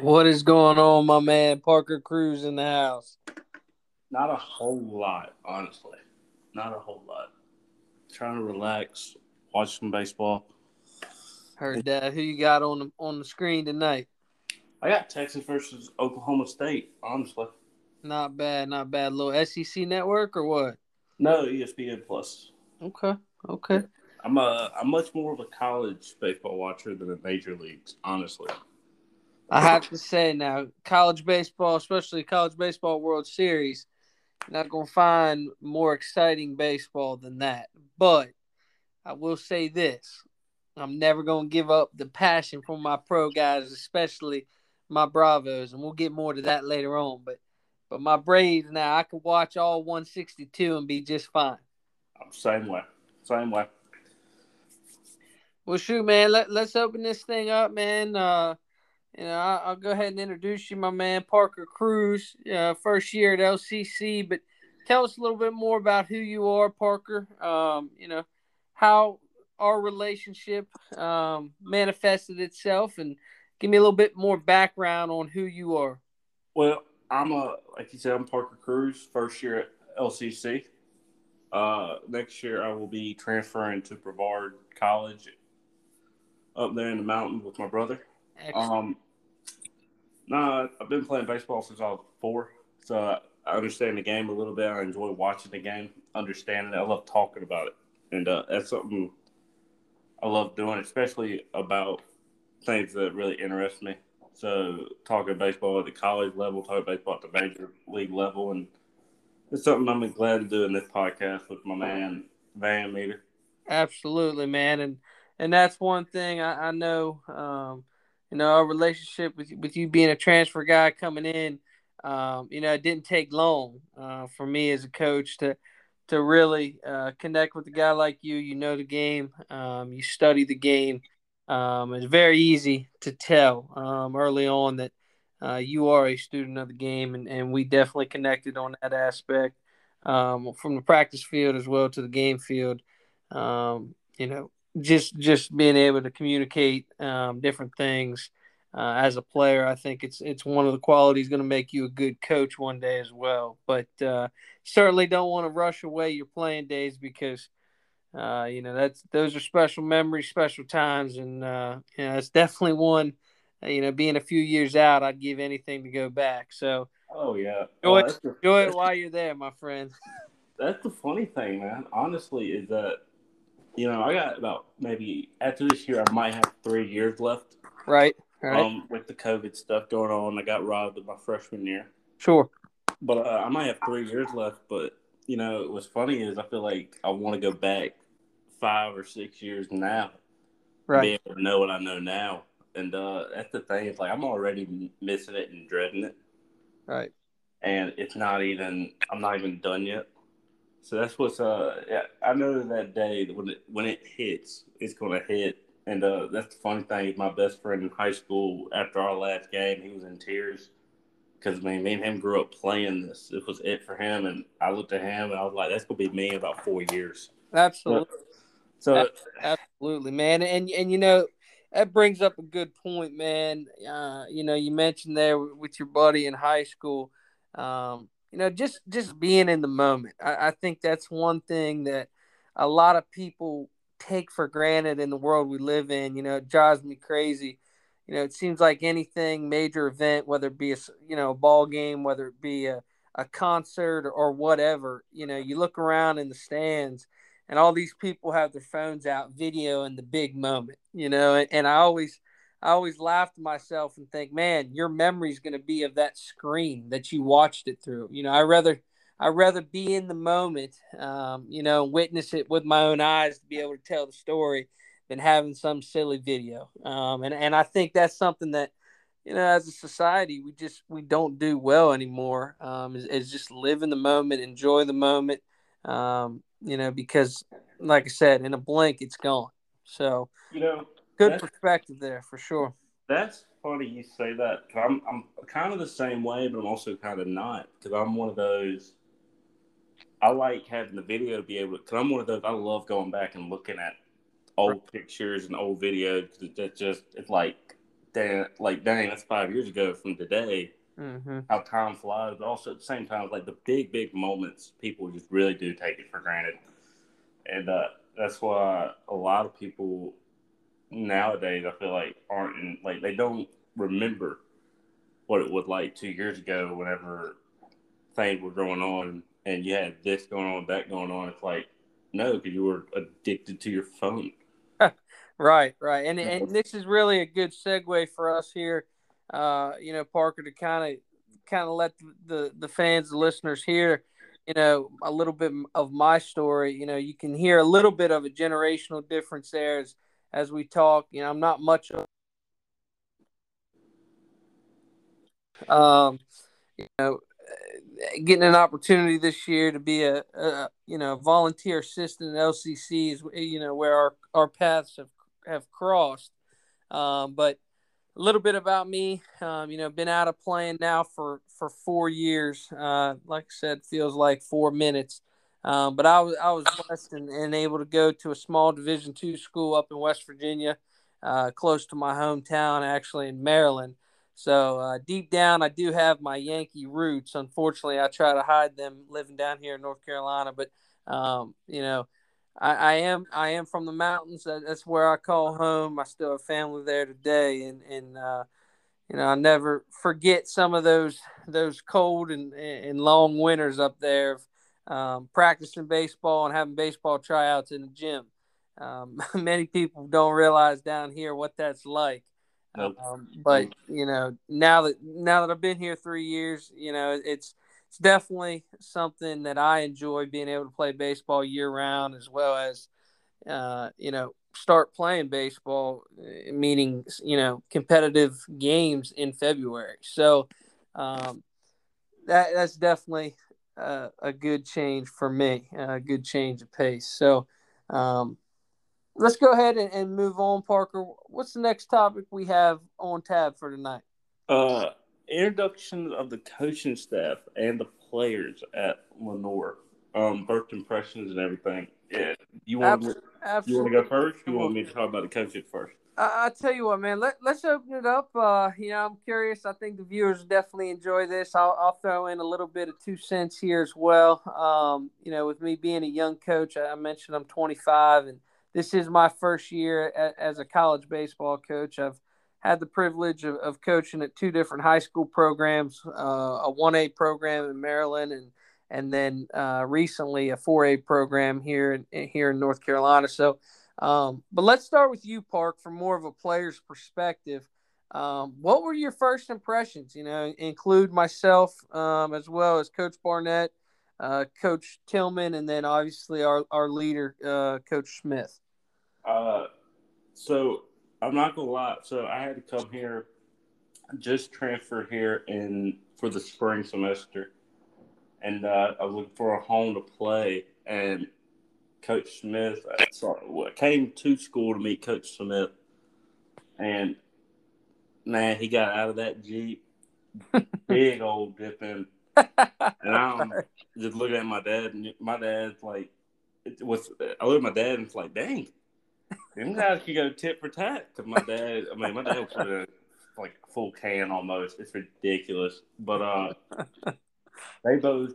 What is going on, my man? Parker Cruz in the house. Not a whole lot, honestly. Not a whole lot. Trying to relax, watch some baseball. Heard that. Who you got on the on the screen tonight? I got Texas versus Oklahoma State, honestly. Not bad, not bad. Little SEC network or what? No, ESPN Plus. Okay, okay. I'm a I'm much more of a college baseball watcher than the major leagues, honestly. I have to say now, college baseball, especially college baseball World Series, not gonna find more exciting baseball than that. But I will say this: I'm never gonna give up the passion for my pro guys, especially my Bravos, and we'll get more to that later on. But but my Braves now, I can watch all 162 and be just fine. Same way, same way. Well, shoot, man, let let's open this thing up, man. Uh, you know, I'll, go ahead and introduce you, my man Parker Cruz. Uh, first year at LCC, but tell us a little bit more about who you are, Parker. Um, you know, how our relationship um, manifested itself, and give me a little bit more background on who you are. Well, I'm a like you said, I'm Parker Cruz, first year at LCC. Uh, next year, I will be transferring to Brevard College up there in the mountains with my brother. Excellent. Um, nah, I've been playing baseball since I was four, so I understand the game a little bit. I enjoy watching the game, understanding it. I love talking about it, and uh, that's something I love doing, especially about things that really interest me. So, talking baseball at the college level, talking baseball at the major league level, and it's something I'm glad to do in this podcast with my man Van Meter. Absolutely, man, and and that's one thing I, I know. Um, you know, our relationship with with you being a transfer guy coming in, um, you know, it didn't take long uh, for me as a coach to to really uh, connect with a guy like you. You know the game, um, you study the game. Um, it's very easy to tell um, early on that uh, you are a student of the game, and, and we definitely connected on that aspect um, from the practice field as well to the game field. Um, you know, just just being able to communicate um, different things uh, as a player, I think it's it's one of the qualities going to make you a good coach one day as well. But uh, certainly don't want to rush away your playing days because uh, you know that's those are special memories, special times, and uh, you know it's definitely one. You know, being a few years out, I'd give anything to go back. So, oh yeah, enjoy, oh, it, the, enjoy it while you're there, my friend. That's the funny thing, man. Honestly, is that you know, I got about maybe after this year, I might have three years left. Right. Right. Um, with the COVID stuff going on, I got robbed of my freshman year. Sure. But uh, I might have three years left. But you know, what's funny is I feel like I want to go back five or six years now. Right. Be able to know what I know now, and uh, that's the thing. It's like I'm already missing it and dreading it. Right. And it's not even. I'm not even done yet. So that's what's uh yeah, I know that day when it when it hits, it's gonna hit. And uh that's the funny thing, my best friend in high school after our last game, he was in tears. Because I mean, me and him grew up playing this. It was it for him, and I looked at him and I was like, "That's gonna be me in about four years." Absolutely. so absolutely, man, and and you know that brings up a good point, man. Uh, you know, you mentioned there with your buddy in high school. Um, you know, just just being in the moment. I, I think that's one thing that a lot of people take for granted in the world we live in. You know, it drives me crazy. You know, it seems like anything major event, whether it be a you know a ball game, whether it be a, a concert or, or whatever, you know, you look around in the stands and all these people have their phones out videoing the big moment, you know, and, and I always I always laugh to myself and think, man, your memory is going to be of that screen that you watched it through. You know, I rather I rather be in the moment, um, you know, witness it with my own eyes to be able to tell the story than having some silly video. Um, and and I think that's something that you know, as a society, we just we don't do well anymore. Um, is, is just live in the moment, enjoy the moment. Um, you know, because like I said, in a blink, it's gone. So you know, good perspective there for sure. That's funny you say that. I'm I'm kind of the same way, but I'm also kind of not because I'm one of those. I like having the video to be able to. Because I'm one of those. I love going back and looking at old pictures and old videos because it's just it's like damn, like dang, that's five years ago from today. Mm-hmm. How time flies, but also at the same time, like the big, big moments, people just really do take it for granted, and uh, that's why a lot of people nowadays I feel like aren't in, like they don't remember what it was like two years ago whenever things were going on and you had this going on, that going on. It's like no, because you were addicted to your phone. right, right, and and this is really a good segue for us here. Uh, you know, Parker, to kind of kind of let the, the the fans, the listeners hear you know a little bit of my story you know you can hear a little bit of a generational difference there as as we talk you know i'm not much of um you know getting an opportunity this year to be a, a you know volunteer assistant at lcc is you know where our our paths have have crossed um but a little bit about me. Um, you know, been out of playing now for for four years. Uh, like I said, feels like four minutes. Um, but I was I was blessed and, and, able to go to a small Division two school up in West Virginia, uh, close to my hometown, actually in Maryland. So uh, deep down, I do have my Yankee roots. Unfortunately, I try to hide them living down here in North Carolina. But um, you know, I, I, am I am from the mountains. That's where I call home. I still have family there today, and and uh, you know I never forget some of those those cold and and long winters up there, um, practicing baseball and having baseball tryouts in the gym. Um, many people don't realize down here what that's like. Nope. Um, but you know now that now that I've been here three years, you know it's it's definitely something that I enjoy being able to play baseball year round, as well as, uh, you know, start playing baseball, uh, meaning you know competitive games in February. So um, that that's definitely uh, a good change for me, a good change of pace. So um, let's go ahead and, and, move on, Parker. What's the next topic we have on tab for tonight? Uh, introduction of the coaching staff and the players at Lenoir. Um, first impressions and everything. Yeah, you want me, you want to go first? You want me to talk about the coaches first? I, I tell you what, man. Let Let's open it up. Uh, you know, I'm curious. I think the viewers definitely enjoy this. I'll, I'll throw in a little bit of two cents here as well. Um, you know, with me being a young coach, I mentioned I'm 25, and this is my first year as a college baseball coach. I've had the privilege of, of coaching at two different high school programs, uh, a 1A program in Maryland and and then uh, recently a 4A program here in, here in North Carolina. So, um, but let's start with you, Park, from more of a player's perspective. Um, what were your first impressions? You know, include myself um, as well as Coach Barnett, uh, Coach Tillman, and then obviously our our leader, uh, Coach Smith. Uh, so I'm not gonna lie. So I had to come here, just transferred here in for the spring semester, and uh, I was looking for a home to play. And Coach Smith, I sorry, came to school to meet Coach Smith, and man, he got out of that jeep, big old dipping, and I'm just looking at my dad, and my dad's like, it was. I look at my dad, and it's like, dang them guys could go tit for tat. Cause my dad, I mean, my dad put a like full can almost. It's ridiculous, but uh, they both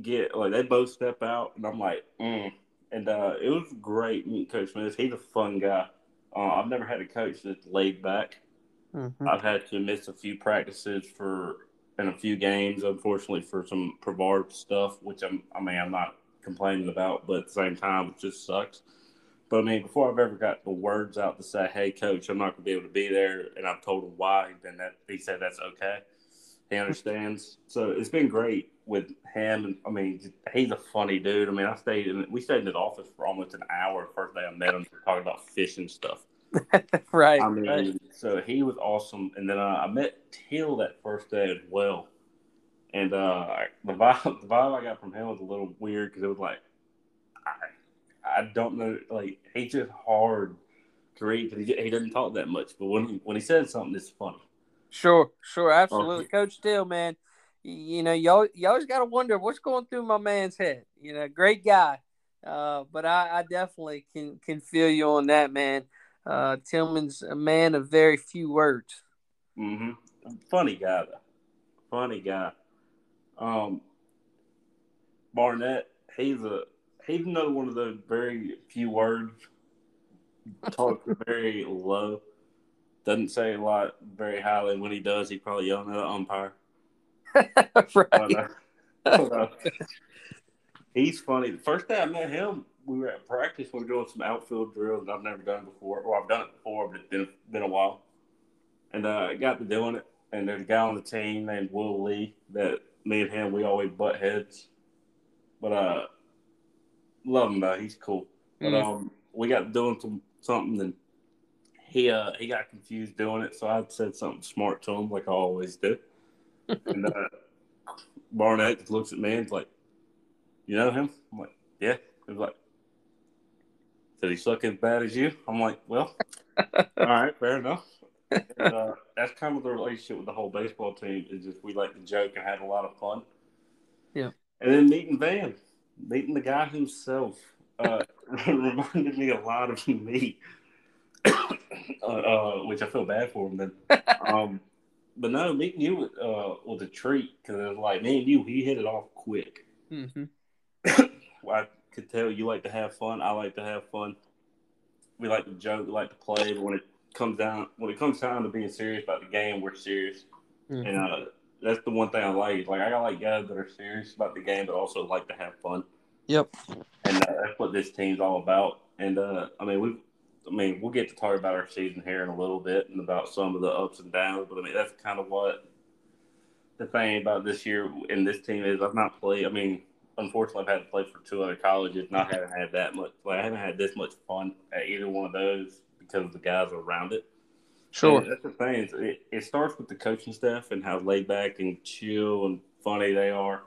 get like they both step out, and I'm like, mm. And uh, it was great meeting Coach Smith. He's a fun guy. Uh, I've never had a coach that's laid back. Mm-hmm. I've had to miss a few practices for and a few games, unfortunately, for some Brevard stuff, which I'm, I mean, I'm not complaining about, but at the same time, it just sucks. But I mean, before I've ever got the words out to say, "Hey, coach, I'm not going to be able to be there," and I've told him why, then that he said that's okay. He understands. So it's been great with him, and I mean, he's a funny dude. I mean, I stayed in we stayed in his office for almost an hour the first day I met him, talking about fishing stuff. right. I mean, right. so he was awesome, and then uh, I met Till that first day as well. And uh, the vibe, the vibe I got from him was a little weird because it was like, I, I don't know. Like he's just hard to read because he, he doesn't talk that much. But when he, when he says something, it's funny. Sure, sure, absolutely, oh. Coach Steele, man. You know, you always, you always got to wonder what's going through my man's head. You know, great guy, uh, but I, I, definitely can can feel you on that, man. Uh, Tillman's a man of very few words. Mm-hmm. Funny guy, though. Funny guy. Um, Barnett, he's a he's another one of those very few words. Talk very low. Doesn't say a lot very highly. When he does, he probably yelling at the umpire. right. But, uh, he's funny. The first day I met him, we were at practice. We were doing some outfield drills that I've never done before. Well, I've done it before, but it's been, been a while. And uh, I got to doing it. And there's a guy on the team named Will Lee that me and him, we always butt heads. But uh, love him though. He's cool. But Mm. um, we got doing some something and he uh he got confused doing it, so I said something smart to him like I always do. and uh, Barnett just looks at me and's like, "You know him?" I'm like, "Yeah." He's like, "Did he suck as bad as you?" I'm like, "Well, all right, fair enough." And, uh, that's kind of the relationship with the whole baseball team. Is just we like to joke and have a lot of fun. Yeah. And then meeting Van, meeting the guy himself, uh, reminded me a lot of me, uh, uh, which I feel bad for him. Then, um, but no, meeting you uh, was a treat because it was like me and you, he hit it off quick. hmm I could tell you like to have fun. I like to have fun. We like to joke, we like to play. But when it comes down, when it comes down to being serious about the game, we're serious. Mm-hmm. And uh, that's the one thing I like. Like I got like guys that are serious about the game, but also like to have fun. Yep. And uh, that's what this team's all about. And uh, I mean, we, I mean, we'll get to talk about our season here in a little bit and about some of the ups and downs. But I mean, that's kind of what the thing about this year and this team is. I've not played. I mean, unfortunately, I've had to play for two other colleges, and I mm-hmm. haven't had that much. Like I haven't had this much fun at either one of those because of the guys around it. Sure. And that's the thing. It, it starts with the coaching staff and how laid back and chill and funny they are,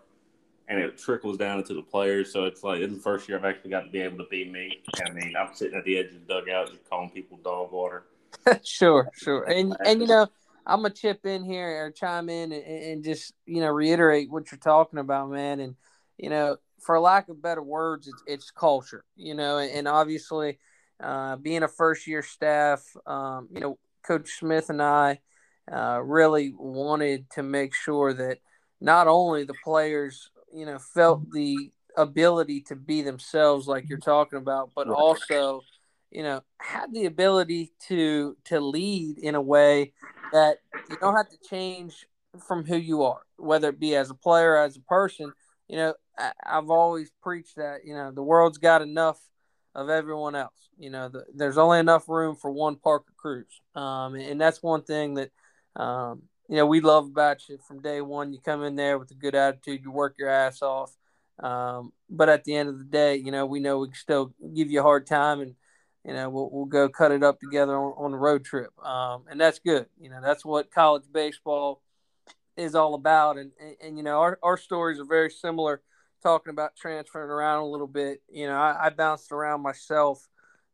and it trickles down into the players. So it's like this is the first year I've actually got to be able to be me. I mean, I'm sitting at the edge of the dugout just calling people dog water. sure, sure. And and you know, I'm gonna chip in here or chime in and, and just you know reiterate what you're talking about, man. And you know, for lack of better words, it's, it's culture. You know, and obviously, uh, being a first year staff, um, you know, Coach Smith and I uh, really wanted to make sure that not only the players, you know, felt the ability to be themselves, like you're talking about, but also you know had the ability to to lead in a way that you don't have to change from who you are whether it be as a player as a person. You know I, i've always preached that you know the world's got enough of everyone else. You know the, there's only enough room for one parker cruz. Um, and that's one thing that um, you know we love about you from day one you come in there with a good attitude you work your ass off um, but at the end of the day you know we know we can still give you a hard time and you know, we'll, we'll go cut it up together on, on a road trip. Um, and that's good. You know, that's what college baseball is all about. And, and, and, you know, our, our stories are very similar, talking about transferring around a little bit. You know, I, I bounced around myself,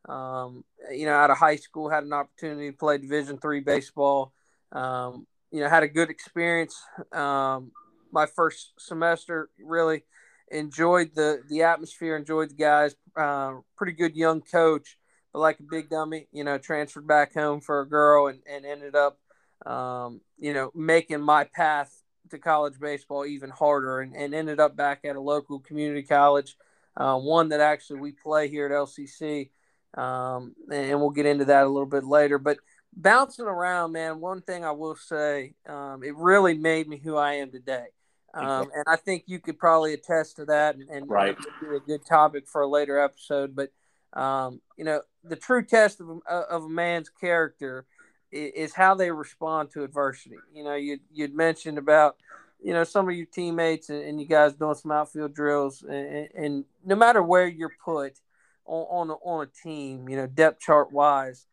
um, you know, out of high school, had an opportunity to play Division three baseball. Um, you know, had a good experience. Um, my first semester really enjoyed the, the atmosphere, enjoyed the guys, uh, pretty good young coach but like a big dummy, you know, transferred back home for a girl and, and ended up, um, you know, making my path to college baseball even harder and, and ended up back at a local community college, uh, one that actually we play here at LCC. Um, and we'll get into that a little bit later. But bouncing around, man, one thing I will say, um, it really made me who I am today. Um, and I think you could probably attest to that, and, and Right. it would be a good topic for a later episode. But um, you know, the true test of, a- of a man's character is, is how they respond to adversity. You know, you you'd mentioned about you know some of your teammates and, and you guys doing some outfield drills, and, and no matter where you're put on on a, on a team, you know, depth chart wise,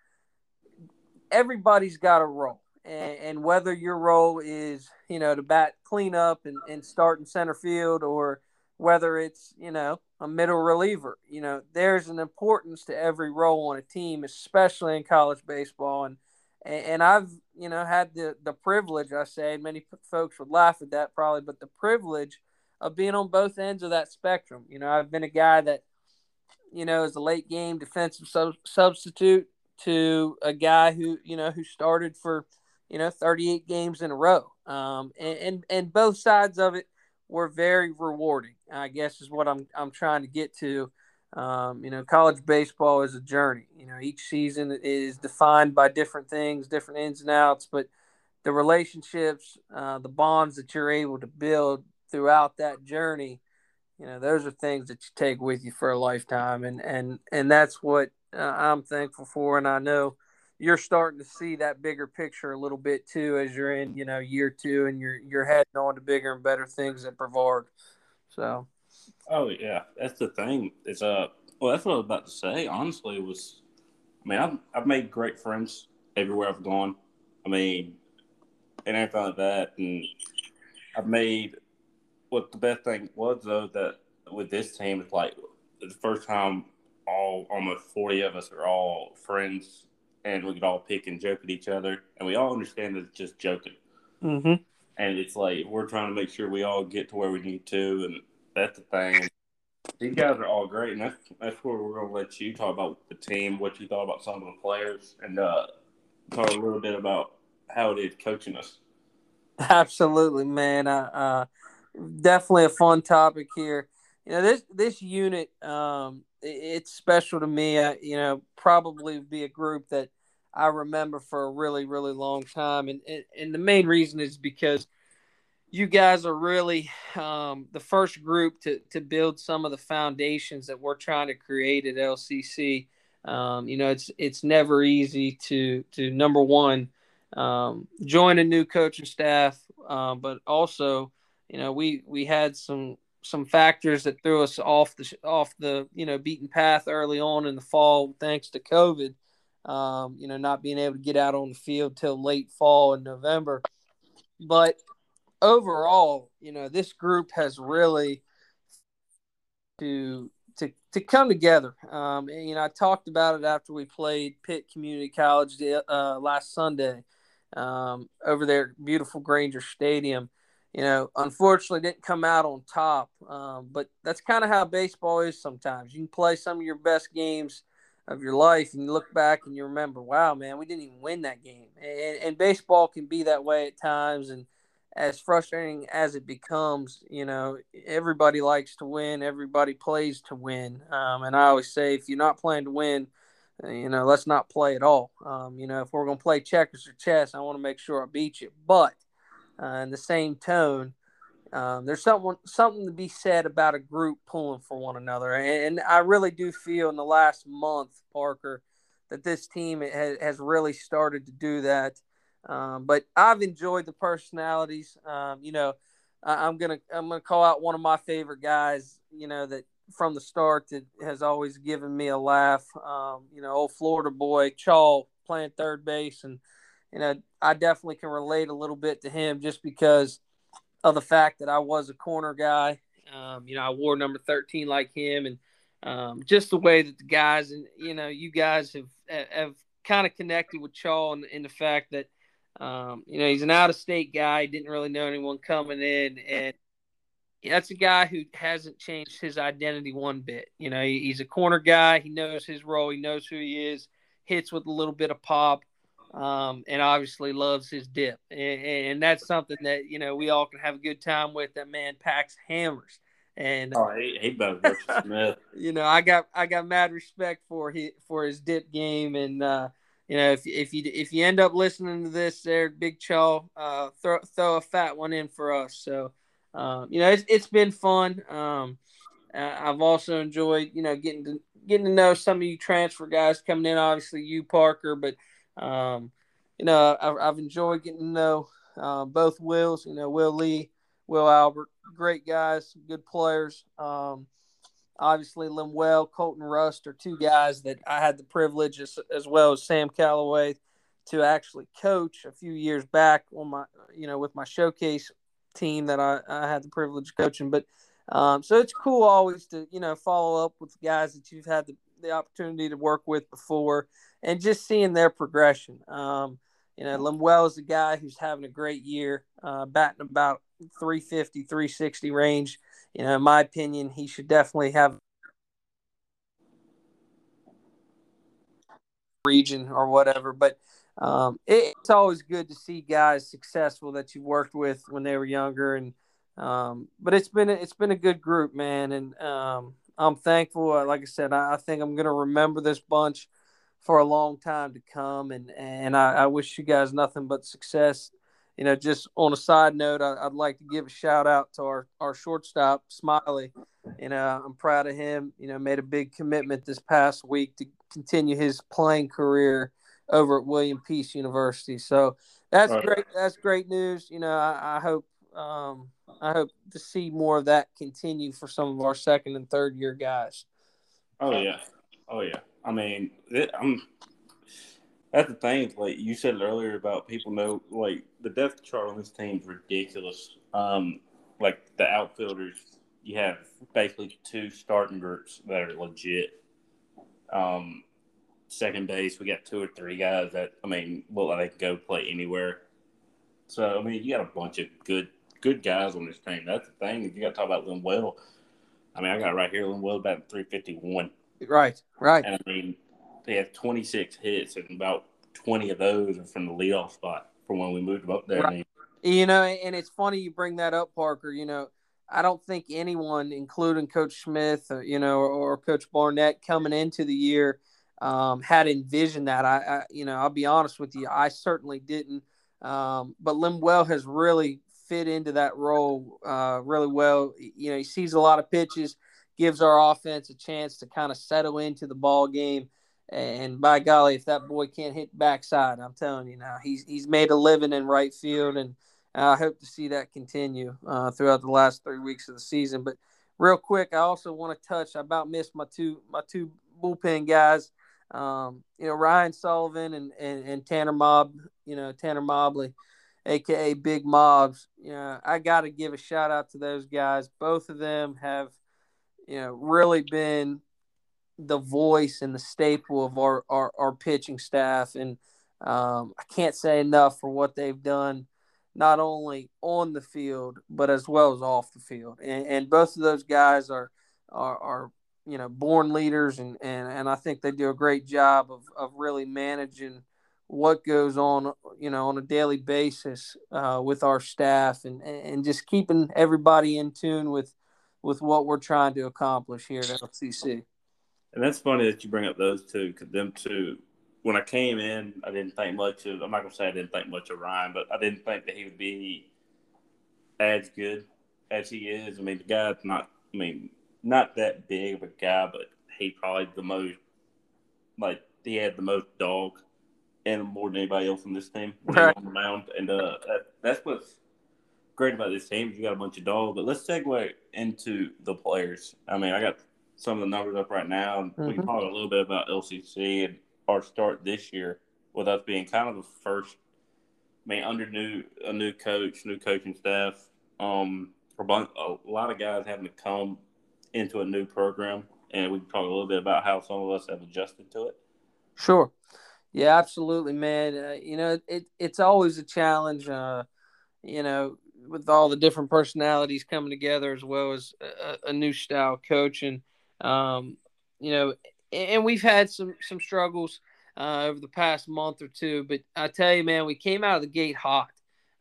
everybody's got a role. And, and whether your role is, you know, to bat cleanup and, and start in center field or whether it's, you know, a middle reliever, you know, there's an importance to every role on a team, especially in college baseball. And, and I've, you know, had the, the privilege, I say, many folks would laugh at that probably, but the privilege of being on both ends of that spectrum. You know, I've been a guy that, you know, is a late game defensive sub- substitute to a guy who you know who started for you know 38 games in a row. Um, and, and and both sides of it were very rewarding. I guess is what I'm I'm trying to get to. Um, you know, college baseball is a journey. You know, each season is defined by different things, different ins and outs, but the relationships, uh, the bonds that you're able to build throughout that journey, you know, those are things that you take with you for a lifetime, and and and that's what I'm thankful for. And I know you're starting to see that bigger picture a little bit too as you're in, you know, year two, and you're you're heading on to bigger and better things at Brevard. So. Oh yeah, that's the thing. It's uh, well, that's what I was about to say. Honestly, it was I mean, I've I've made great friends everywhere I've gone. I mean, and everything like that, and I've made. What the best thing was though that with this team, it's like the first time all almost forty of us are all friends, and we could all pick and joke at each other, and we all understand that it's just joking. Mm-hmm. And it's like we're trying to make sure we all get to where we need to, and that's the thing. These guys are all great, and that's that's where we're gonna let you talk about the team, what you thought about some of the players, and uh, talk a little bit about how it is coaching us. Absolutely, man. Uh, uh, definitely a fun topic here. You know, this this unit, um, it's special to me. I, you know, probably be a group that I remember for a really, really long time, and and, and the main reason is because you guys are really um, the first group to to build some of the foundations that we're trying to create at LCC. Um, you know, it's it's never easy to to number one um, join a new coaching staff, uh, but also, you know, we we had some some factors that threw us off the off the you know beaten path early on in the fall, thanks to COVID. Um, you know, not being able to get out on the field till late fall in November, but overall, you know, this group has really to to to come together. Um, and, you know, I talked about it after we played Pitt Community College uh, last Sunday um, over there, beautiful Grainger Stadium. You know, unfortunately, didn't come out on top. Um, but that's kind of how baseball is sometimes. You can play some of your best games of your life, and you look back and you remember, wow, man, we didn't even win that game. And, and baseball can be that way at times, and as frustrating as it becomes, you know, everybody likes to win. Everybody plays to win. Um, and I always say, if you're not playing to win, uh, you know, let's not play at all. Um, you know, if we're going to play checkers or chess, I want to make sure I beat you. But uh, in the same tone, um, there's something something to be said about a group pulling for one another, and, and I really do feel in the last month, Parker, that this team has, has really started to do that. Um, but I've enjoyed the personalities. Um, you know, I, am gonna I'm gonna call out one of my favorite guys. You know that from the start that has always given me a laugh. Um, you know, old Florida boy Chaw playing third base, and you know I definitely can relate a little bit to him just because of the fact that I was a corner guy. Um, you know, I wore number 13 like him, and um, just the way that the guys and you know you guys have have kind of connected with Chaw in, in the fact that um, you know, he's an out of state guy, didn't really know anyone coming in. And that's a guy who hasn't changed his identity one bit. You know, he, he's a corner guy. He knows his role. He knows who he is. Hits with a little bit of pop, um, and obviously loves his dip. And, and, that's something that you know we all can have a good time with. That man packs hammers. And oh, he, he better Smith. you know, I got I got mad respect for he for his dip game, and uh, you know, if if you if you end up listening to this, there, Big Chaw, uh, throw throw a fat one in for us. So, um, you know, it's it's been fun. Um, I've also enjoyed, you know, getting to getting to know some of you transfer guys coming in. Obviously, you Parker, but um, you know, I've, I've enjoyed getting to know uh, both Wills. You know, Will Lee, Will Albert, great guys, good players. Um, obviously Lemuel, Colton Rust are two guys that I had the privilege as, as well as Sam Calloway to actually coach a few years back on my you know with my showcase team that I, I had the privilege of coaching. But um, so it's cool always to you know follow up with guys that you've had the, the opportunity to work with before and just seeing their progression. Um, you know, Lemuel is a guy who's having a great year, uh, batting about 350, 360 range you know, in my opinion, he should definitely have region or whatever. But um, it, it's always good to see guys successful that you worked with when they were younger. And um, but it's been it's been a good group, man, and um, I'm thankful. Like I said, I, I think I'm going to remember this bunch for a long time to come, and and I, I wish you guys nothing but success you know, just on a side note, I, would like to give a shout out to our, our shortstop, Smiley. You know, I'm proud of him. You know, made a big commitment this past week to continue his playing career over at William Peace University. So that's right. great. That's great news. You know, I, I hope um, I hope to see more of that continue for some of our second and third year guys. Oh yeah, oh yeah. I mean, it, I'm that's the thing. Like you said earlier about people know like the depth chart on this team is ridiculous. Um, like the outfielders, you have basically two starting groups that are legit. Um, second base, we got two or three guys that I mean, well, they can go play anywhere. So I mean, you got a bunch of good good guys on this team. That's the thing. You got to talk about Linwell. I mean, I got right here Linwell about three fifty one. Right, right. And I mean, they have 26 hits, and about 20 of those are from the leadoff spot from when we moved them up there. Right. You know, and it's funny you bring that up, Parker. You know, I don't think anyone, including Coach Smith, or, you know, or, or Coach Barnett, coming into the year, um, had envisioned that. I, I, you know, I'll be honest with you, I certainly didn't. Um, but Limwell has really fit into that role uh, really well. You know, he sees a lot of pitches, gives our offense a chance to kind of settle into the ball game. And by golly, if that boy can't hit backside, I'm telling you now, he's he's made a living in right field, and I hope to see that continue uh, throughout the last three weeks of the season. But real quick, I also want to touch. I about missed my two my two bullpen guys. Um, you know, Ryan Sullivan and, and, and Tanner Mob. You know, Tanner Mobley, aka Big Mobs. You know, I got to give a shout out to those guys. Both of them have, you know, really been the voice and the staple of our, our, our pitching staff. And um, I can't say enough for what they've done, not only on the field, but as well as off the field. And, and both of those guys are, are, are, you know, born leaders. And, and, and I think they do a great job of, of really managing what goes on, you know, on a daily basis uh, with our staff and, and just keeping everybody in tune with, with what we're trying to accomplish here at LCC. And that's funny that you bring up those two, because them two, when I came in, I didn't think much of. I'm not gonna say I didn't think much of Ryan, but I didn't think that he would be as good as he is. I mean, the guy's not. I mean, not that big of a guy, but he probably the most like he had the most dog and more than anybody else on this team right. on the mound. And uh, that, that's what's great about this team. You got a bunch of dogs. But let's segue into the players. I mean, I got some of the numbers up right now. And mm-hmm. We can talk a little bit about LCC and our start this year with us being kind of the first. I mean, under new a new coach, new coaching staff, um, a, bunch, a lot of guys having to come into a new program, and we can talk a little bit about how some of us have adjusted to it. Sure. Yeah, absolutely, man. Uh, you know, it it's always a challenge. Uh, you know, with all the different personalities coming together, as well as a, a new style coach, and um, you know, and we've had some some struggles uh, over the past month or two, but I tell you, man, we came out of the gate hot.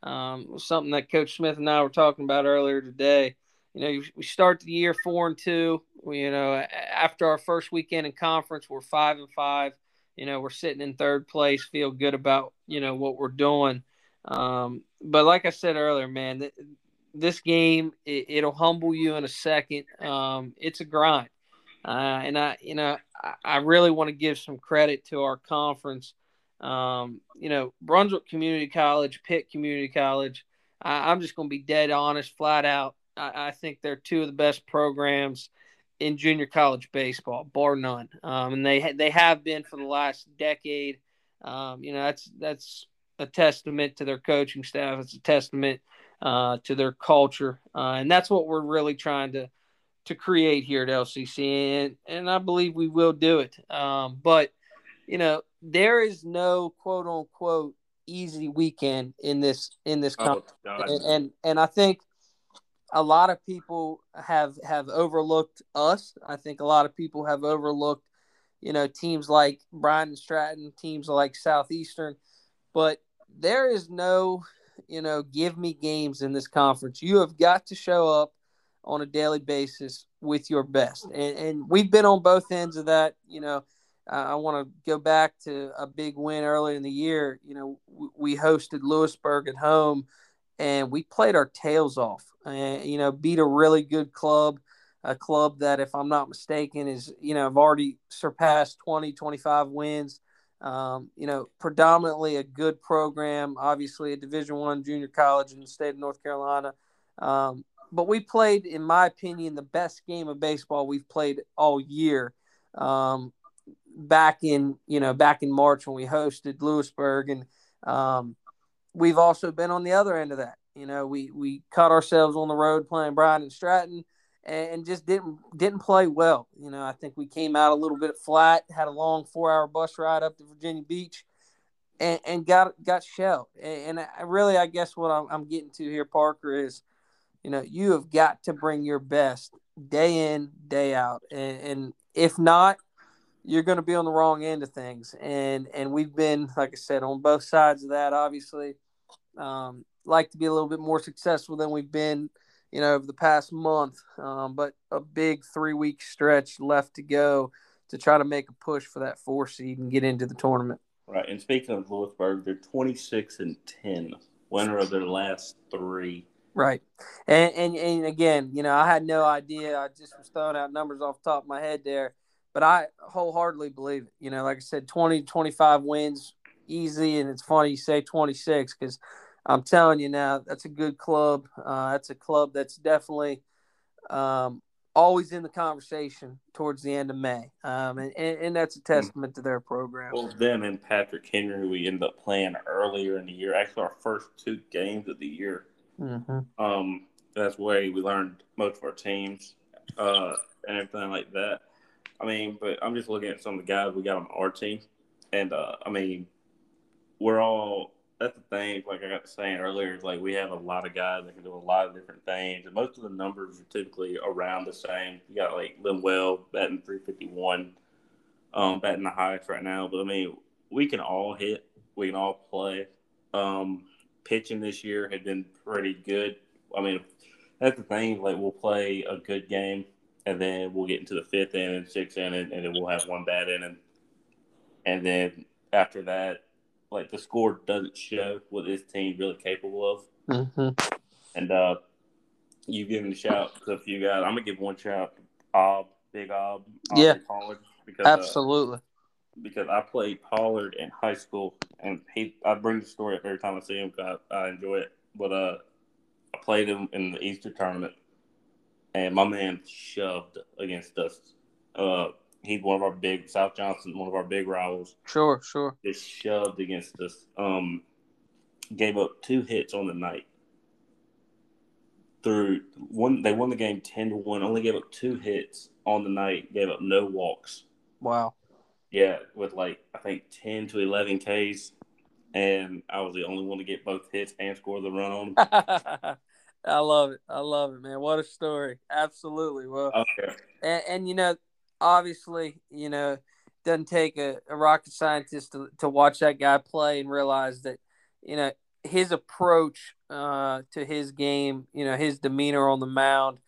Um, something that Coach Smith and I were talking about earlier today. You know, we start the year four and two. We, you know, after our first weekend in conference, we're five and five. You know, we're sitting in third place, feel good about you know what we're doing. Um, but like I said earlier, man, this game it, will humble you in a second. Um, it's a grind. Uh, and I, you know, I, I really want to give some credit to our conference. Um, you know, Brunswick Community College, Pitt Community College. I, am just going to be dead honest, flat out. I, I, think they're two of the best programs in junior college baseball, bar none. Um, and they ha- they have been for the last decade. Um, you know, that's that's a testament to their coaching staff. It's a testament uh, to their culture, uh, and that's what we're really trying to to create here at LCC, and and I believe we will do it. Um, but you know, there is no quote unquote easy weekend in this in this oh, and, and and I think a lot of people have have overlooked us. I think a lot of people have overlooked, you know, teams like Bryant and Stratton, teams like Southeastern, but there is no, you know, give me games in this conference. You have got to show up on a daily basis with your best. And, and we've been on both ends of that. You know, I want to go back to a big win early in the year. You know, we hosted Louisburg at home and we played our tails off and, you know, beat a really good club, a club that, if I'm not mistaken, is, you know, have already surpassed 20, 25 wins. Um, you know, predominantly a good program, obviously a Division One junior college in the state of North Carolina. Um, but we played, in my opinion, the best game of baseball we've played all year. Um, back in you know back in March when we hosted Louisburg, and um, we've also been on the other end of that. You know, we we caught ourselves on the road playing Bryant and Stratton, and just didn't didn't play well. You know, I think we came out a little bit flat, had a long four hour bus ride up to Virginia Beach, and, and got got shelled. And, I really, I guess what I'm, I'm getting to here, Parker, is you know you have got to bring your best day in day out, and, and if not, you're going to be on the wrong end of things. And and we've been, like I said, on both sides of that. Obviously, um, like to be a little bit more successful than we've been, you know, over the past month. Um, but a big three week stretch left to go to try to make a push for that four seed and get into the tournament. Right. And speaking of Louisburg, they're 26 and 10, winner of their last three. Right. And, and, and again, you know, I had no idea. I just was throwing out numbers off the top of my head there but I wholeheartedly believe it. You know, like I said, 20, 25 wins easy. And it's funny you say 26 because I'm telling you now, that's a good club. Uh, that's a club that's definitely um, always in the conversation towards the end of May. Um, and, and, and, that's a hmm. testament to their program. Well, them and Patrick Henry, we ended up playing earlier in the year, actually our first two games of the year. Mm-hmm. Um, that's where we learned most of our teams uh, and everything like that. I mean, but I'm just looking at some of the guys we got on our team, and uh, I mean, we're all. That's the thing. Like I got saying earlier, is like we have a lot of guys that can do a lot of different things, and most of the numbers are typically around the same. You got like Linwell batting 351, um, batting the highest right now. But I mean, we can all hit. We can all play. Um, pitching this year had been pretty good. I mean, that's the thing. Like we'll play a good game and then we'll get into the fifth inning, sixth inning, and then we'll have one bad inning. And then after that, like the score doesn't show what this team really capable of. Mm-hmm. And uh, you've given a shout to a few guys. I'm gonna give one shout Ob, Big Ob, yeah, Pollard, because uh, absolutely. Uh, because I played Pollard in high school, and he I bring the story up every time I see him because I, I enjoy it. But uh, I played him in the Easter tournament, and my man shoved against us. Uh, he's one of our big South Johnston, one of our big rivals. Sure, sure. Just shoved against us. Um, gave up two hits on the night. Through one, they won the game ten to one. Only gave up two hits on the night. Gave up no walks. Wow. Yeah, with like I think ten to eleven Ks, and I was the only one to get both hits and score the run on them. I love it. I love it, man. What a story. Absolutely. Well, okay. and, and you know, obviously, you know, doesn't take a, a rocket scientist to, to watch that guy play and realize that, you know, his approach uh, to his game, you know, his demeanor on the mound,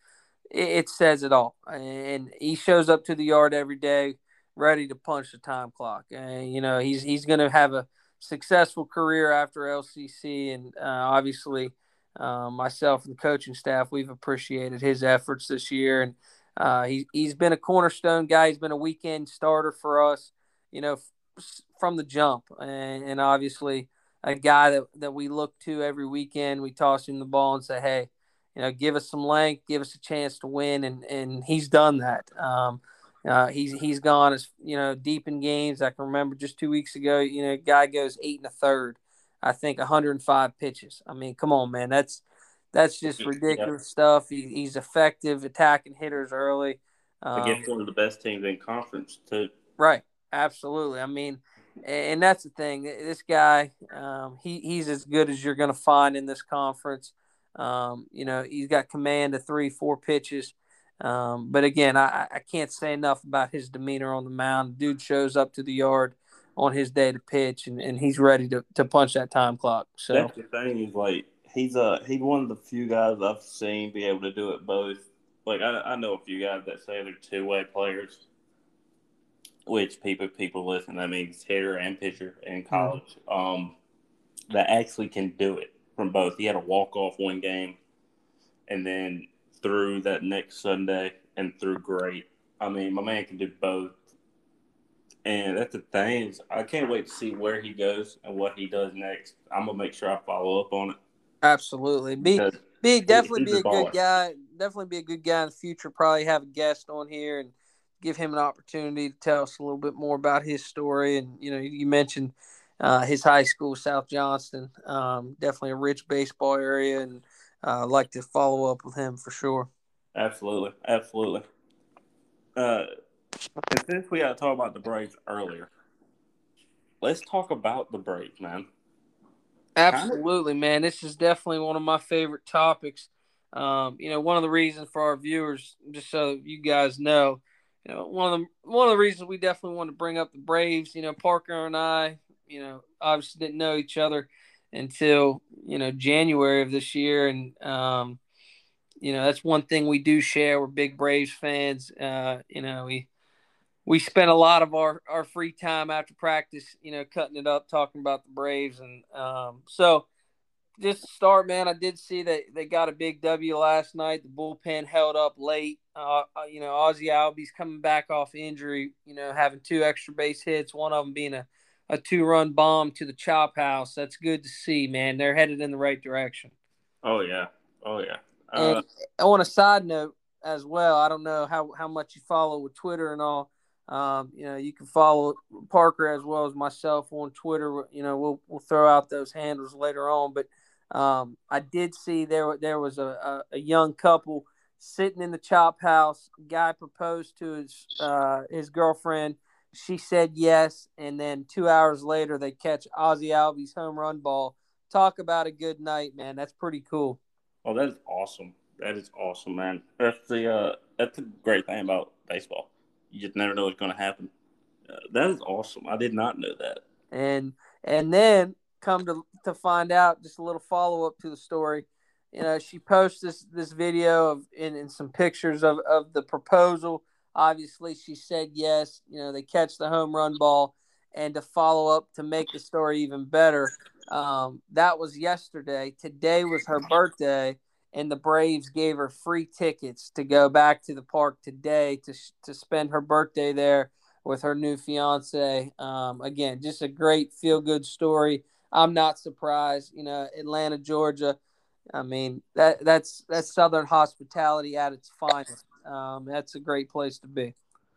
it, it says it all. And he shows up to the yard every day ready to punch the time clock. And, you know, he's, he's going to have a successful career after LCC. And uh, obviously, uh, myself and the coaching staff, we've appreciated his efforts this year, and uh, he he's been a cornerstone guy. He's been a weekend starter for us, you know, f- from the jump, and, and, obviously a guy that, that we look to every weekend. We toss him the ball and say, hey, you know, give us some length, give us a chance to win, and and he's done that. Um, uh, he's he's gone as you know deep in games. I can remember just two weeks ago, you know, guy goes eight and a third I think 105 pitches. I mean, come on, man. That's that's just ridiculous yeah. stuff. He, he's effective attacking hitters early. Um, Against one of the best teams in conference too. Right. Absolutely. I mean, and that's the thing. This guy, um, he he's as good as you're going to find in this conference. Um, you know, he's got command of three, four pitches, Um, but again, I, I can't say enough about his demeanor on the mound. Dude shows up to the yard on his day to pitch, and, and he's ready to, to punch that time clock. So that's the thing. He's like he's a he's one of the few guys I've seen be able to do it both. Like I, I know a few guys that say they're two way players, which people people listen. That means hitter and pitcher in mm-hmm. college. Mm-hmm. Um, that actually can do it from both. He had a walk off one game, and then through that next Sunday and through great. I mean, my man can do both. And that's the thing is, I can't wait to see where he goes and what he does next. I'm gonna make sure I follow up on it. Absolutely, be be definitely be a, good guy. Definitely be a good guy in the future. Probably have a guest on here and give him an opportunity to tell us a little bit more about his story. And you know, you mentioned uh, his high school, South Johnston. Um, definitely a rich baseball area, and uh, like to follow up with him for sure. Absolutely, absolutely. Uh, and since we got to talk about the Braves earlier, let's talk about the Braves, man. Absolutely, man. This is definitely one of my favorite topics. Um, you know, one of the reasons for our viewers, just so you guys know, you know, one of the one of the reasons we definitely want to bring up the Braves. You know, Parker and I, you know, obviously didn't know each other until you know January of this year, and um, you know that's one thing we do share. We're big Braves fans. Uh, you know, we we spent a lot of our our free time after practice, you know, cutting it up, talking about the Braves, and um, so just to start, man, I did see that they got a big W last night. The bullpen held up late. Uh, uh you know, Ozzie Albies coming back off injury. You know, having two extra base hits, one of them being a a two run bomb to the chop house. That's good to see, man. They're headed in the right direction. Oh yeah. Oh yeah. Uh, and on a side note as well, I don't know how, how much you follow with Twitter and all. Um, you know, you can follow Parker as well as myself on Twitter. You know, we'll we'll throw out those handles later on. But um, I did see there there was a, a, a, young couple sitting in the chop house. Guy proposed to his uh, his girlfriend she said yes, and then two hours later they catch Ozzie Albies home run ball. Talk about a good night, man. That's pretty cool. Oh, that is awesome. That is awesome, man. That's the uh, that's the great thing about baseball. You just never know what's going to happen. Uh, that is awesome. I did not know that. And and then come to to find out, just a little follow up to the story. You know, she posts this this video of and, and some pictures of of the proposal Obviously, she said yes. You know, they catch the home run ball. And to follow up to make the story even better, um, that was yesterday. Today was her birthday, and the Braves gave her free tickets to go back to the park today to, to spend her birthday there with her new fiance. Um, again, just a great feel good story. I'm not surprised. You know, Atlanta, Georgia. I mean that that's that's Southern hospitality at its finest. Um, that's a great place to be.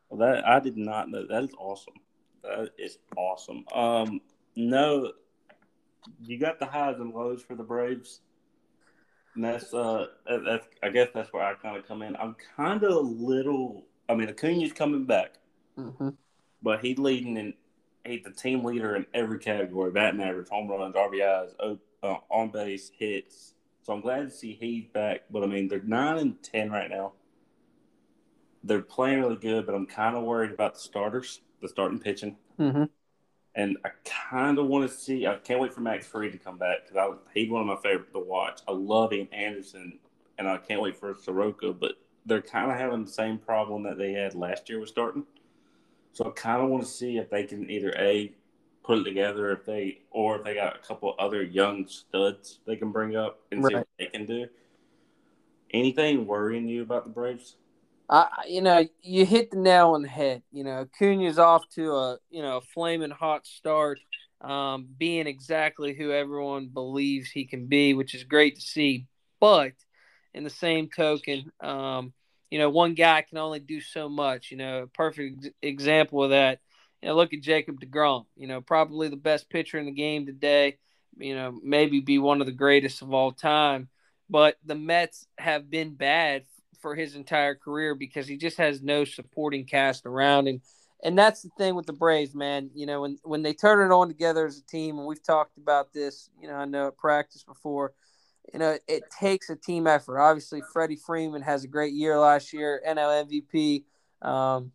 Well, that I did not know. That is awesome. That is awesome. Um, no, you got the highs and lows for the Braves. And that's uh, that's I guess that's where I kind of come in. I'm kind of a little. I mean, Acuna's coming back, mm-hmm. but he's leading in. He's the team leader in every category: batting average, home runs, RBIs, uh, on base hits. So I'm glad to see he's back. But I mean, they're nine and ten right now they're playing really good, but I'm kind of worried about the starters, the starting pitching. Mm-hmm. And I kind of want to see. I can't wait for Max Fried to come back because he's one of my favorite to watch. I love him, Anderson, and I can't wait for Soroka. But they're kind of having the same problem that they had last year with starting. So I kind of want to see if they can either a put it together, if they or if they got a couple other young studs they can bring up and right. see what they can do. Anything worrying you about the Braves? I, you know, you hit the nail on the head. You know, Acuna's off to a you know a flaming hot start, um, being exactly who everyone believes he can be, which is great to see. But in the same token, um, you know, one guy can only do so much. You know, a perfect example of that. You know, look at Jacob Degrom. You know, probably the best pitcher in the game today. You know, maybe be one of the greatest of all time. But the Mets have been bad for his entire career because he just has no supporting cast around him. And that's the thing with the Braves, man. You know, when when they turn it on together as a team, and we've talked about this, you know, I know at practice before, you know, it takes a team effort. Obviously, Freddie Freeman has a great year last year, NL MVP. Um,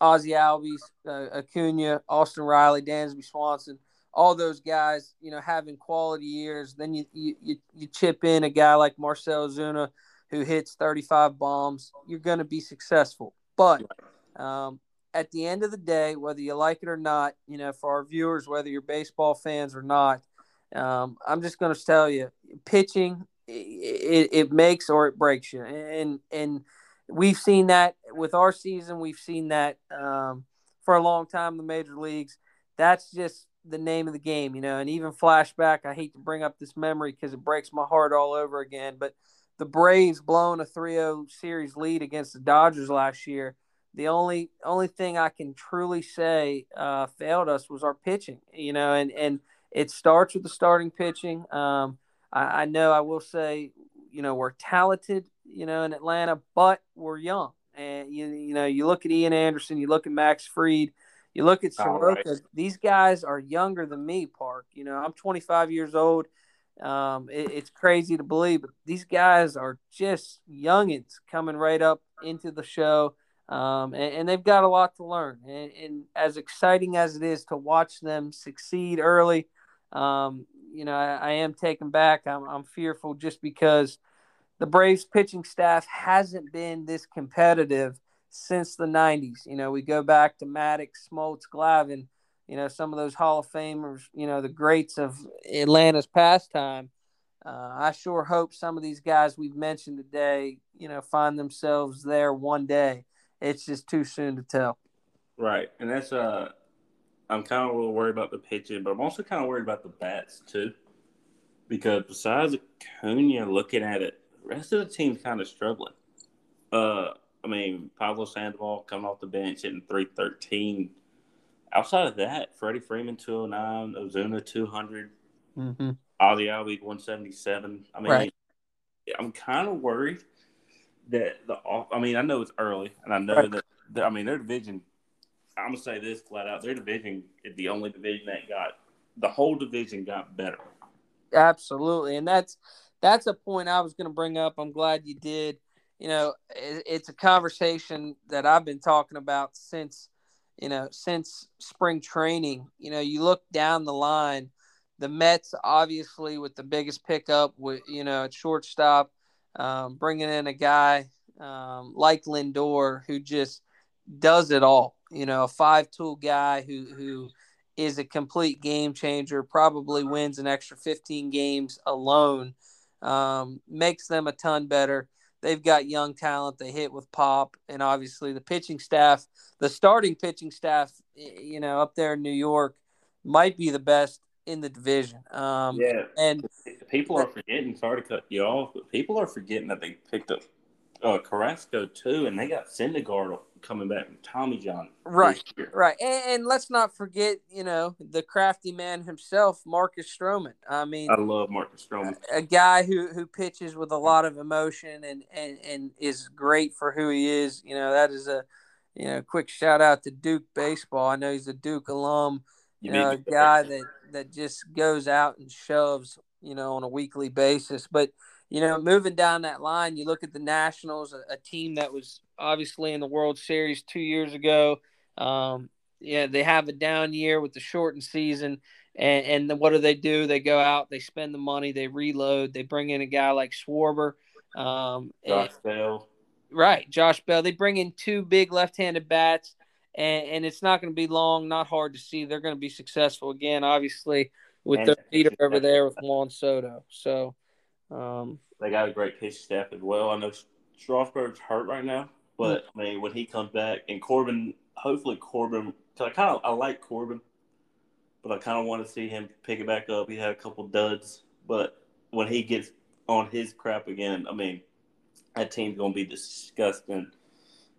Ozzie Albies, uh, Acuna, Austin Riley, Dansby Swanson, all those guys, you know, having quality years. Then you, you, you chip in a guy like Marcell Ozuna who hits 35 bombs. You're going to be successful. But um, at the end of the day, whether you like it or not, you know, for our viewers, whether you're baseball fans or not, um, I'm just going to tell you, pitching it, it, makes or it breaks you, and and we've seen that with our season. We've seen that um, for a long time in the major leagues. That's just the name of the game, you know. And even flashback, I hate to bring up this memory because it breaks my heart all over again. But the Braves blowing a 3-0 series lead against the Dodgers last year. The only only thing I can truly say uh, failed us was our pitching, you know, and and it starts with the starting pitching. Um, I, I know I will say, you know, we're talented, you know, in Atlanta, but we're young. And you, you know, you look at Ian Anderson, you look at Max Fried, you look at Soroka. Right. These guys are younger than me, Park. You know, I'm 25 years old. Um, it, it's crazy to believe, but these guys are just youngins coming right up into the show. Um, and, and, they've got a lot to learn. And, and, as exciting as it is to watch them succeed early, um, you know, I, I, am taken back. I'm, I'm fearful just because the Braves pitching staff hasn't been this competitive since the 90s. You know, we go back to Maddux, Smoltz, Glavine, you know, some of those Hall of Famers, you know, the greats of Atlanta's pastime. Uh, I sure hope some of these guys we've mentioned today, you know, find themselves there one day. It's just too soon to tell. Right. And that's, uh, I'm kind of a little worried about the pitching, but I'm also kind of worried about the bats too. Because besides Acuna looking at it, the rest of the team's kind of struggling. Uh, I mean, Pablo Sandoval coming off the bench hitting 313. Outside of that, Freddie Freeman 209, Ozuna 200, mm-hmm. Albies 177. I mean, right. I'm kind of worried that the I mean, I know it's early, and I know right. that, that I mean their division. I'm gonna say this flat out: their division is the only division that got the whole division got better. Absolutely, and that's that's a point I was going to bring up. I'm glad you did. You know, it, it's a conversation that I've been talking about since, you know, since spring training. You know, you look down the line, the Mets obviously with the biggest pickup with you know at shortstop, um, bringing in a guy um, like Lindor who just does it all. You know, a five-tool guy who who is a complete game changer. Probably wins an extra 15 games alone um, makes them a ton better. They've got young talent. They hit with pop, and obviously the pitching staff, the starting pitching staff, you know, up there in New York, might be the best in the division. Um, yeah, and people are forgetting. Sorry to cut you off, but people are forgetting that they picked up uh, Carrasco too, and they got Syndergaard coming back from Tommy John. Right, right, and, and, let's not forget, you know, the crafty man himself, Marcus Stroman. I mean, I love Marcus Stroman, a, a guy who who pitches with a lot of emotion and and and is great for who he is. You know, that is a you know, quick shout out to Duke baseball. I know he's a Duke alum. You, you know, a guy that that just goes out and shoves, you know, on a weekly basis, but you know, moving down that line, you look at the Nationals, a, a team that was obviously in the World Series two years ago. Um, yeah, they have a down year with the shortened season. And, and then what do they do? They go out, they spend the money, they reload, they bring in a guy like Schwarber. Um, Josh and, Bell. Right, Josh Bell. They bring in two big left handed bats, and, and it's not going to be long, not hard to see. They're going to be successful again, obviously, with and their leader over there with Juan Soto. So, um, they got a great pitching staff as well. I know Strasburg's hurt right now, but I mean when he comes back and Corbin, hopefully Corbin. Cause I kind of I like Corbin, but I kind of want to see him pick it back up. He had a couple duds, but when he gets on his crap again, I mean that team's gonna be disgusting.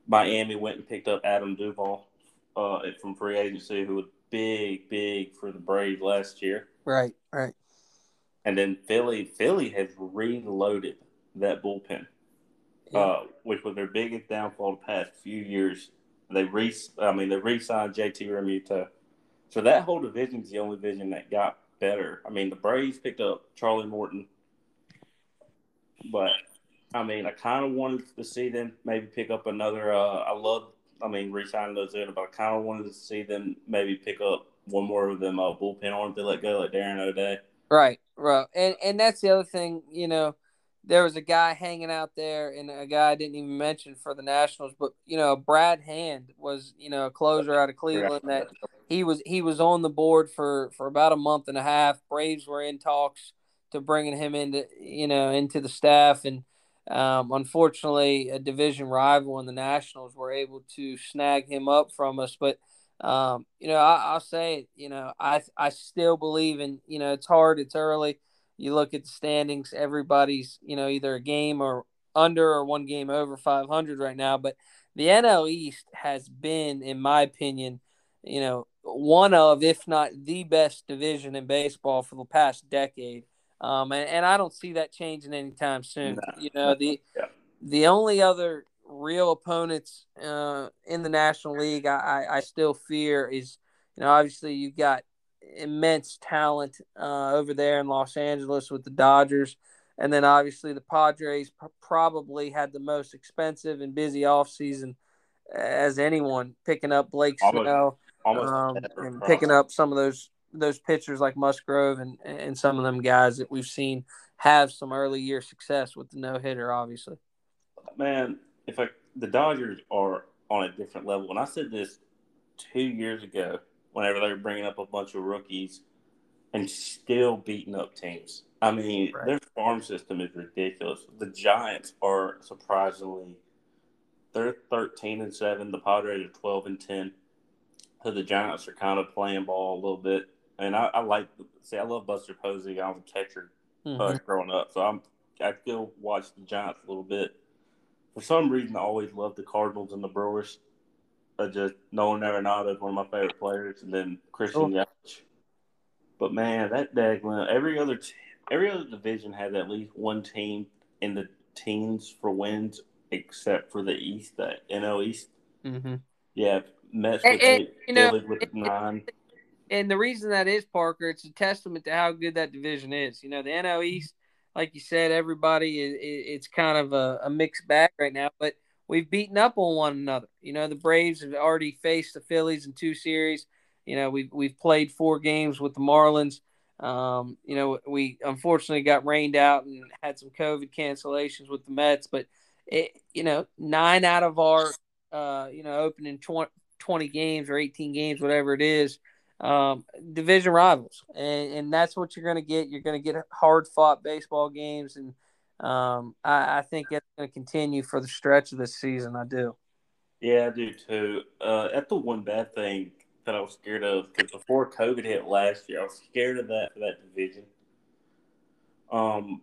Miami went and picked up Adam Duvall uh, from free agency, who was big, big for the Braves last year. Right, right. And then Philly, Philly has reloaded that bullpen, yeah. uh, which was their biggest downfall the past few years. They re, I mean, they re-signed JT Realmuto, so that whole division is the only division that got better. I mean, the Braves picked up Charlie Morton, but I mean, I kind of wanted to see them maybe pick up another. Uh, I love, I mean, re-signing those in, but I kind of wanted to see them maybe pick up one more of them uh, bullpen arms they let go, like Darren O'Day. Right, right, and and that's the other thing. You know, there was a guy hanging out there, and a guy I didn't even mention for the Nationals, but you know, Brad Hand was you know a closer out of Cleveland that he was he was on the board for for about a month and a half. Braves were in talks to bringing him into you know into the staff and um, unfortunately, a division rival in the Nationals were able to snag him up from us. But um, you know, I, will say it. You know, I I still believe in. You know, it's hard. It's early. You look at the standings. Everybody's you know either a game or under or one game over 500 right now. But the NL East has been, in my opinion, you know, one of, if not the best division in baseball for the past decade. Um, and, and I don't see that changing anytime soon. No. You know, the yeah. the only other real opponents uh, in the National League I, I, I, still fear is, you know, obviously you've got immense talent uh, over there in Los Angeles with the Dodgers. And then obviously the Padres p- probably had the most expensive and busy offseason as anyone, picking up Blake almost, Snell almost um, and picking up some of those those pitchers like Musgrove and and some of them guys that we've seen have some early year success with the no hitter, obviously. Man, if I the Dodgers are on a different level, and I said this two years ago, whenever they were bringing up a bunch of rookies and still beating up teams. I mean, right. their farm system is ridiculous. The Giants are surprisingly they're thirteen and seven. The Padres are twelve and ten. So the Giants are kind of playing ball a little bit and I, I like see I love Buster Posey. I was a catcher uh, mm-hmm. uh, growing up, so I'm I still watch the Giants a little bit. For some reason, I always loved the Cardinals and the Brewers. I just Nolan Arenado is one of my favorite players, and then Christian oh. Yelich. But man, that Dagland, every other t- every other division has at least one team in the teens for wins, except for the East, that NL East. Mm-hmm. Yeah, Mets with and, eight, you know, with nine and the reason that is Parker, it's a testament to how good that division is. You know, the NL East, like you said, everybody is it's kind of a, a mixed bag right now, but we've beaten up on one another. You know, the Braves have already faced the Phillies in two series. You know, we've we've played four games with the Marlins. Um, you know, we unfortunately got rained out and had some COVID cancellations with the Mets, but it, you know, nine out of our, uh, you know, opening 20, 20 games or 18 games, whatever it is, um, division rivals, and, and that's what you're going to get. You're going to get hard fought baseball games, and um, I, I, think it's going to continue for the stretch of this season. I do. Yeah, I do too. Uh, that's the one bad thing that I was scared of because before COVID hit last year, I was scared of that that division. Um,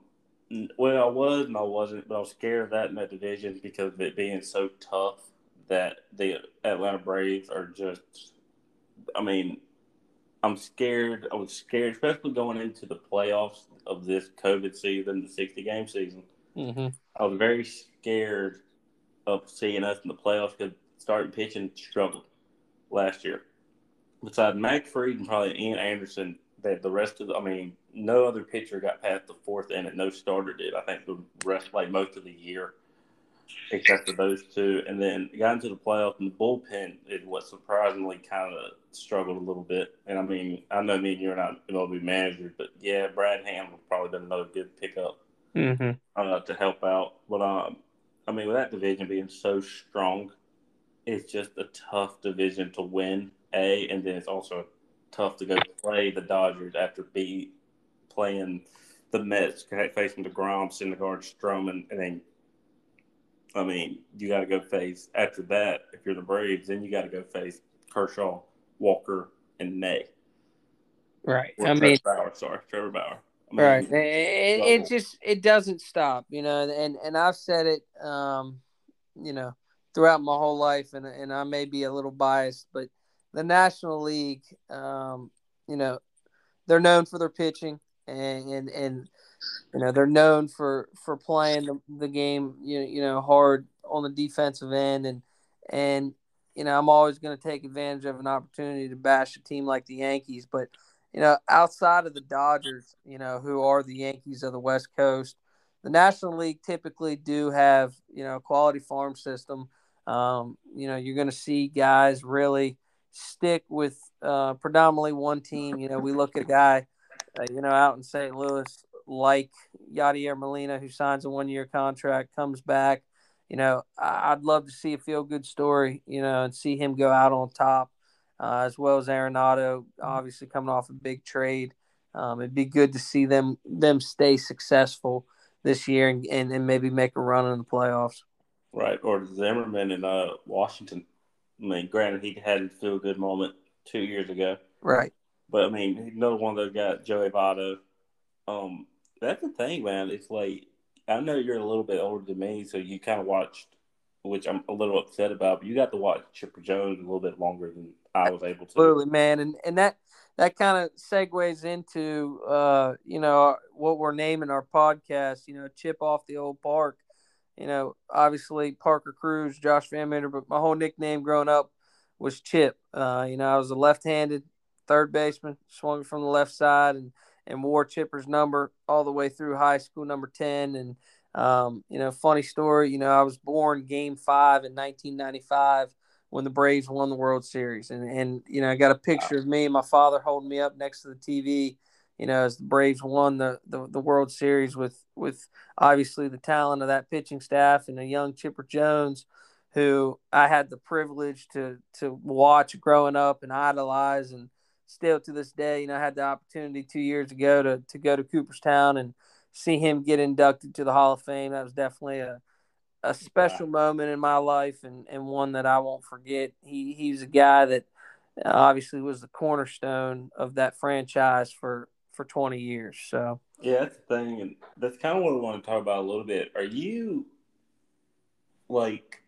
well, I was and I wasn't, but I was scared of that in that division because of it being so tough that the Atlanta Braves are just. I mean, I'm scared. I was scared, especially going into the playoffs of this COVID season, the 60 game season. Mm-hmm. I was very scared of seeing us in the playoffs because starting pitching struggled last year. Besides Max Fried and probably Ian Anderson, that the rest of the, I mean, no other pitcher got past the fourth inning. No starter did. I think the rest played most of the year except for those two. And then got into the playoff and the bullpen is what surprisingly kind of struggled a little bit. And I mean, I know me and you are not MLB managers, but yeah, Brad Hand would probably been another good pickup mm-hmm. uh, to help out. But um, I mean, with that division being so strong, it's just a tough division to win. A, and then it's also tough to go play the Dodgers after B playing the Mets, facing the DeGrom, Syndergaard, Stroman, and then I mean, you got to go face after that. If you're the Braves, then you got to go face Kershaw, Walker, and May. Right. Or I Trevor mean, Bauer. Sorry, Trevor Bauer. I mean, right. It, it, just it doesn't stop, you know. And and I've said it, um, you know, throughout my whole life, and and I may be a little biased, but the National League, um, you know, they're known for their pitching, and and and you know they're known for for playing the, the game you know, you know hard on the defensive end and and you know I'm always going to take advantage of an opportunity to bash a team like the Yankees but you know outside of the Dodgers you know who are the Yankees of the West Coast the National League typically do have you know a quality farm system. Um, you know, you're going to see guys really stick with uh, predominantly one team. You know, we look at a guy, uh, you know, out in St. Louis like Yadier Molina, who signs a one year contract, comes back. You know, I'd love to see a feel good story, you know, and see him go out on top, uh, as well as Arenado, obviously coming off a big trade. Um, it'd be good to see them them stay successful this year and, and, and maybe make a run in the playoffs. Right, or Zimmerman in uh, Washington. I mean, granted, he had a feel good moment two years ago. Right. But I mean, another one that got Joey Votto. Um, that's the thing, man. It's like I know you're a little bit older than me, so you kind of watched, which I'm a little upset about. But you got to watch Chipper Jones a little bit longer than I was able to. Absolutely, man, and and that that kind of segues into uh, you know what we're naming our podcast. You know, chip off the old park. You know, obviously Parker Cruz, Josh Van Meter, but my whole nickname growing up was Chip. Uh, you know, I was a left-handed third baseman, swung from the left side, and and wore Chipper's number all the way through high school, number ten. And um, you know, funny story. You know, I was born Game Five in 1995 when the Braves won the World Series, and and you know, I got a picture of me and my father holding me up next to the TV. You know, as the Braves won the, the, the World Series with with obviously the talent of that pitching staff and a young Chipper Jones, who I had the privilege to to watch growing up and idolize and still to this day, you know, I had the opportunity two years ago to to go to Cooperstown and see him get inducted to the Hall of Fame. That was definitely a a special wow. moment in my life and, and one that I won't forget. He he's a guy that uh, obviously was the cornerstone of that franchise for for 20 years. So yeah, that's the thing, and that's kind of what I want to talk about a little bit. Are you like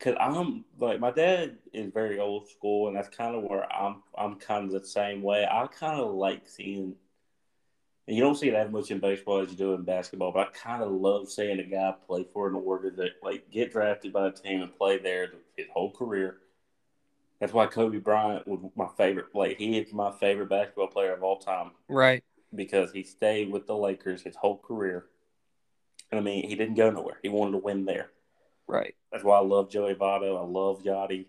because I'm like my dad is very old school, and that's kind of where I'm. I'm kind of the same way. I kind of like seeing. And you don't see it as much in baseball as you do in basketball, but I kind of love seeing a guy play for an order that like get drafted by a team and play there his whole career. That's why Kobe Bryant was my favorite play. He is my favorite basketball player of all time. Right. Because he stayed with the Lakers his whole career. I mean, he didn't go nowhere. He wanted to win there. Right. That's why I love Joey Votto. I love Yadi.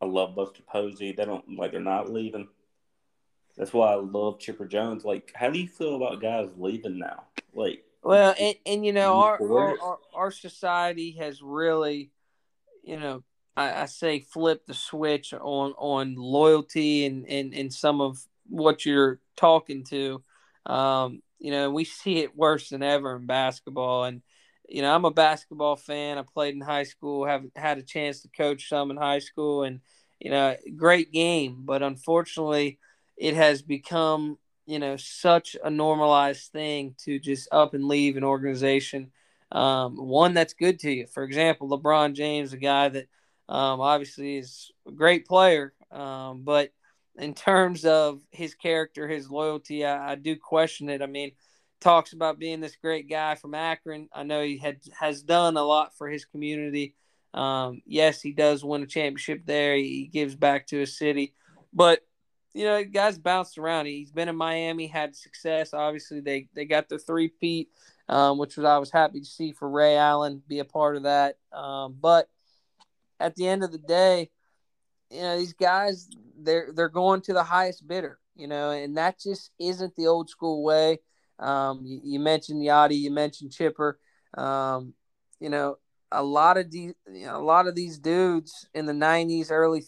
I love Buster Posey. They don't like they're not leaving. That's why I love Chipper Jones. Like, how do you feel about guys leaving now? Like, well, and, and you know, our, our, our our society has really, you know, I, I say flip the switch on on loyalty and and and some of what you're talking to. Um, you know, we see it worse than ever in basketball, and you know, I'm a basketball fan. I played in high school, have had a chance to coach some in high school, and you know, great game. But unfortunately, it has become you know such a normalized thing to just up and leave an organization. Um, one that's good to you. For example, LeBron James, a guy that um, obviously is a great player, um, but in terms of his character, his loyalty, I, I do question it. I mean talks about being this great guy from Akron. I know he had has done a lot for his community. Um, yes, he does win a championship there. He gives back to his city, but you know, guys bounced around. He's been in Miami, had success. Obviously, they they got the three peat, um, which was I was happy to see for Ray Allen be a part of that. Um, but at the end of the day, you know, these guys they're they're going to the highest bidder. You know, and that just isn't the old school way. Um, you, you, mentioned Yadi, you mentioned Chipper. Um, you know, a lot of these, you know, a lot of these dudes in the '90s, early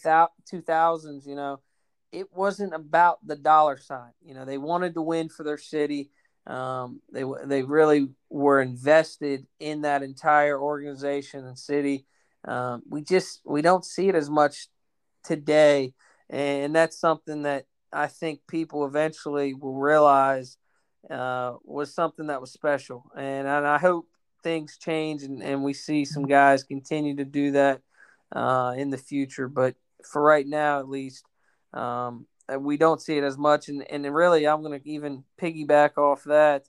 two thousands, you know, it wasn't about the dollar sign. You know, they wanted to win for their city. Um, they they really were invested in that entire organization and city. Um, we just we don't see it as much today, and that's something that I think people eventually will realize uh, was something that was special. And, and I hope things change and, and we see some guys continue to do that uh, in the future. But for right now, at least, um, we don't see it as much. And, and really, I'm going to even piggyback off that.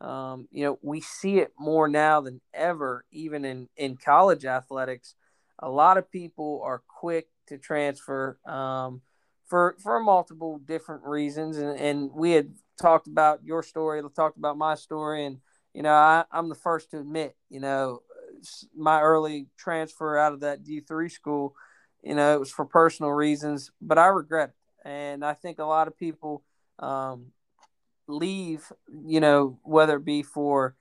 Um, you know, we see it more now than ever, even in, in college athletics. A lot of people are quick to transfer um, for for multiple different reasons, and, and we had talked about your story, talked about my story, and you know, I, I'm the first to admit, you know, my early transfer out of that D3 school, you know, it was for personal reasons, but I regret it. And I think a lot of people um, leave, you know, whether it be for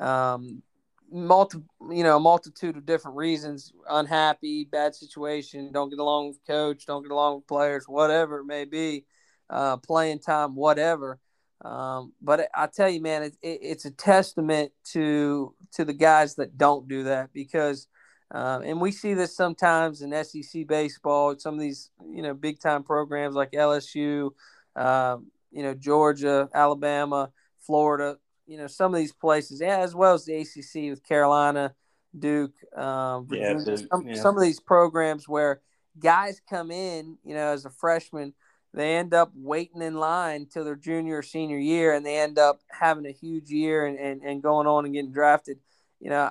um, multi, you know, a multitude of different reasons, unhappy, bad situation, don't get along with coach, don't get along with players, whatever it may be, uh, playing time, whatever. Um, but I tell you, man, it, it, it's a testament to to the guys that don't do that because, uh, and we see this sometimes in SEC baseball. Some of these, you know, big time programs like LSU, uh, you know, Georgia, Alabama, Florida. You know, some of these places, yeah, as well as the ACC with Carolina, Duke, um, yeah, some, yeah. some of these programs where guys come in, you know, as a freshman they end up waiting in line till their junior or senior year and they end up having a huge year and, and, and going on and getting drafted. You know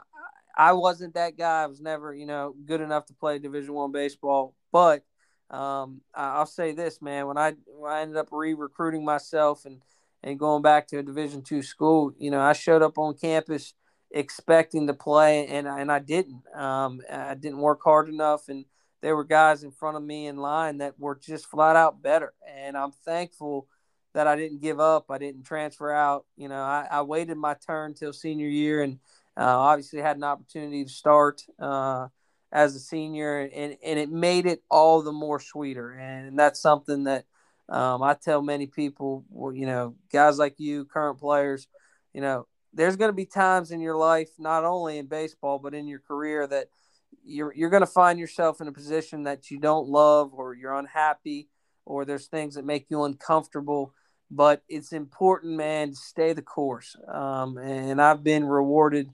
i wasn't that guy. I was never you know good enough to play division one baseball. But um, i'll say this man when i when i ended up re-recruiting myself and and going back to a division two school you know i showed up on campus expecting to play and, and i didn't. Um, i didn't work hard enough and there were guys in front of me in line that were just flat out better. And I'm thankful that I didn't give up. I didn't transfer out. You know, I, I waited my turn till senior year and uh, obviously had an opportunity to start uh, as a senior, and, and it made it all the more sweeter. And that's something that um, I tell many people, you know, guys like you, current players, you know, there's going to be times in your life, not only in baseball, but in your career that – you're you're going to find yourself in a position that you don't love or you're unhappy or there's things that make you uncomfortable but it's important man to stay the course. Um, and i've been rewarded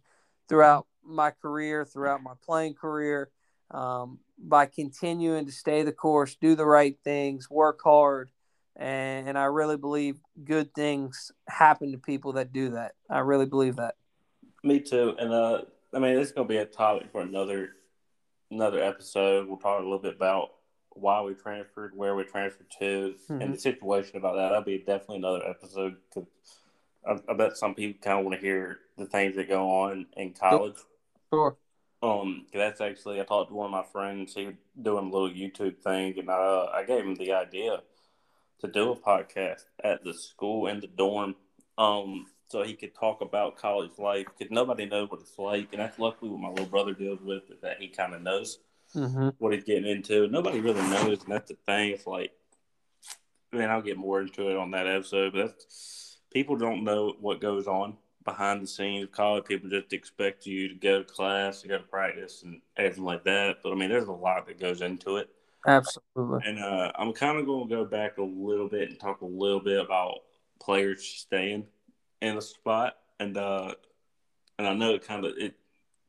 throughout my career throughout my playing career um, by continuing to stay the course do the right things work hard and, and i really believe good things happen to people that do that. I really believe that. Me too and uh I mean, is going to be a topic for another another episode. We'll talk a little bit about why we transferred, where we transferred to, mm-hmm. and the situation about that. That'll be definitely another episode because I, I, bet some people kind of want to hear the things that go on in college. Sure. Um, that's actually I talked to one of my friends. He was doing a little YouTube thing, and I uh, I gave him the idea to do a podcast at the school in the dorm. Um, so he could talk about college life because nobody knows what it's like, and that's luckily what my little brother deals with is that he kind of knows mm-hmm. what he's getting into. Nobody really knows, and that's the thing. It's like, man, I'll get more into it on that episode, but people don't know what goes on behind the scenes of college. People just expect you to go to class, to go to practice, and everything like that. But I mean, there's a lot that goes into it. Absolutely. And uh, I'm kind of going to go back a little bit and talk a little bit about players staying in a spot, and uh, and I know it kind of it's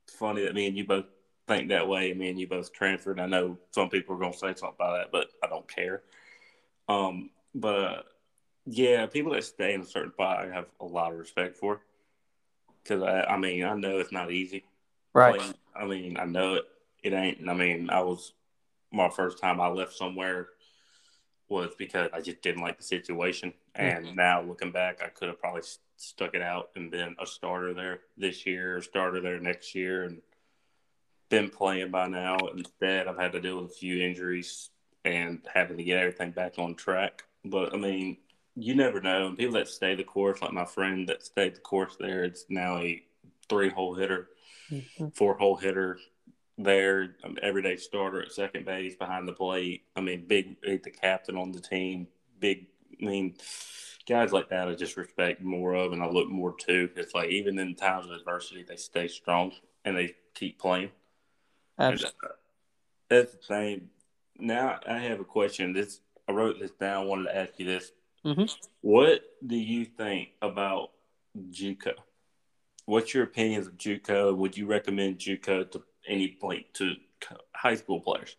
funny that me and you both think that way. Me and you both transferred. I know some people are gonna say something about that, but I don't care. Um, but uh, yeah, people that stay in a certain spot, I have a lot of respect for. Because I, I mean, I know it's not easy. Right. I mean, I know it. It ain't. I mean, I was my first time I left somewhere was because I just didn't like the situation. And mm-hmm. now looking back, I could have probably stuck it out and been a starter there this year, or starter there next year, and been playing by now. Instead, I've had to deal with a few injuries and having to get everything back on track. But I mean, you never know. And people that stay the course, like my friend that stayed the course there, it's now a three hole hitter, mm-hmm. four hole hitter there, um, everyday starter at second base behind the plate. I mean, big, big the captain on the team. Big, I mean, guys like that I just respect more of, and I look more to. It's like even in times of adversity, they stay strong and they keep playing. Absolutely. And, that's the thing. Now I have a question. This I wrote this down. I wanted to ask you this. Mm-hmm. What do you think about JUCO? What's your opinions of JUCO? Would you recommend JUCO to any point to high school players?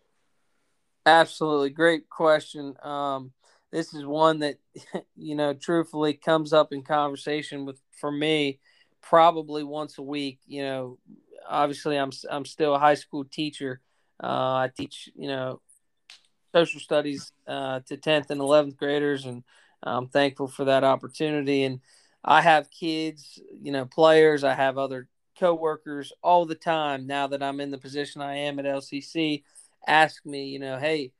Absolutely, great question. Um, this is one that you know truthfully comes up in conversation with for me probably once a week you know obviously i'm i'm still a high school teacher uh, i teach you know social studies uh, to 10th and 11th graders and i'm thankful for that opportunity and I have kids, you know, players. I have other coworkers all the time now that I'm in the position I am at LCC. Ask me, you know, hey,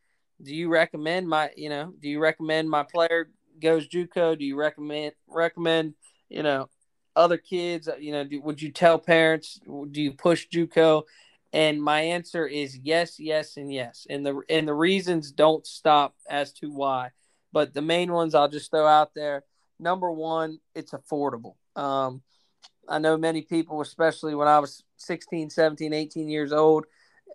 do you recommend my, you know, do you recommend my player goes JUCO? Do you recommend recommend, you know, other kids? You know, do, would you tell parents? Do you push JUCO? And my answer is yes, yes, and yes. And the and the reasons don't stop as to why. But the main ones I'll just throw out there. Number one, it's affordable. Um, I know many people, especially when I was 16, 17, 18 years old,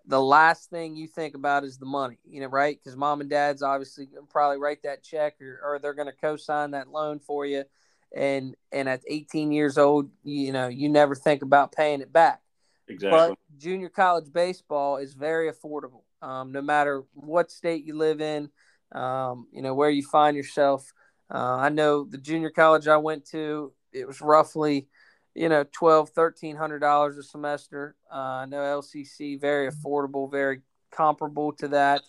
the last thing you think about is the money, you know, right? Because mom and dad's obviously probably write that check or, or they're going to co-sign that loan for you. And, and at 18 years old, you know, you never think about paying it back. Exactly. But junior college baseball is very affordable. Um, no matter what state you live in, um, you know, where you find yourself. Uh, I know the junior college I went to, it was roughly, you know, twelve, thirteen hundred dollars a semester. Uh, know LCC very affordable, very comparable to that.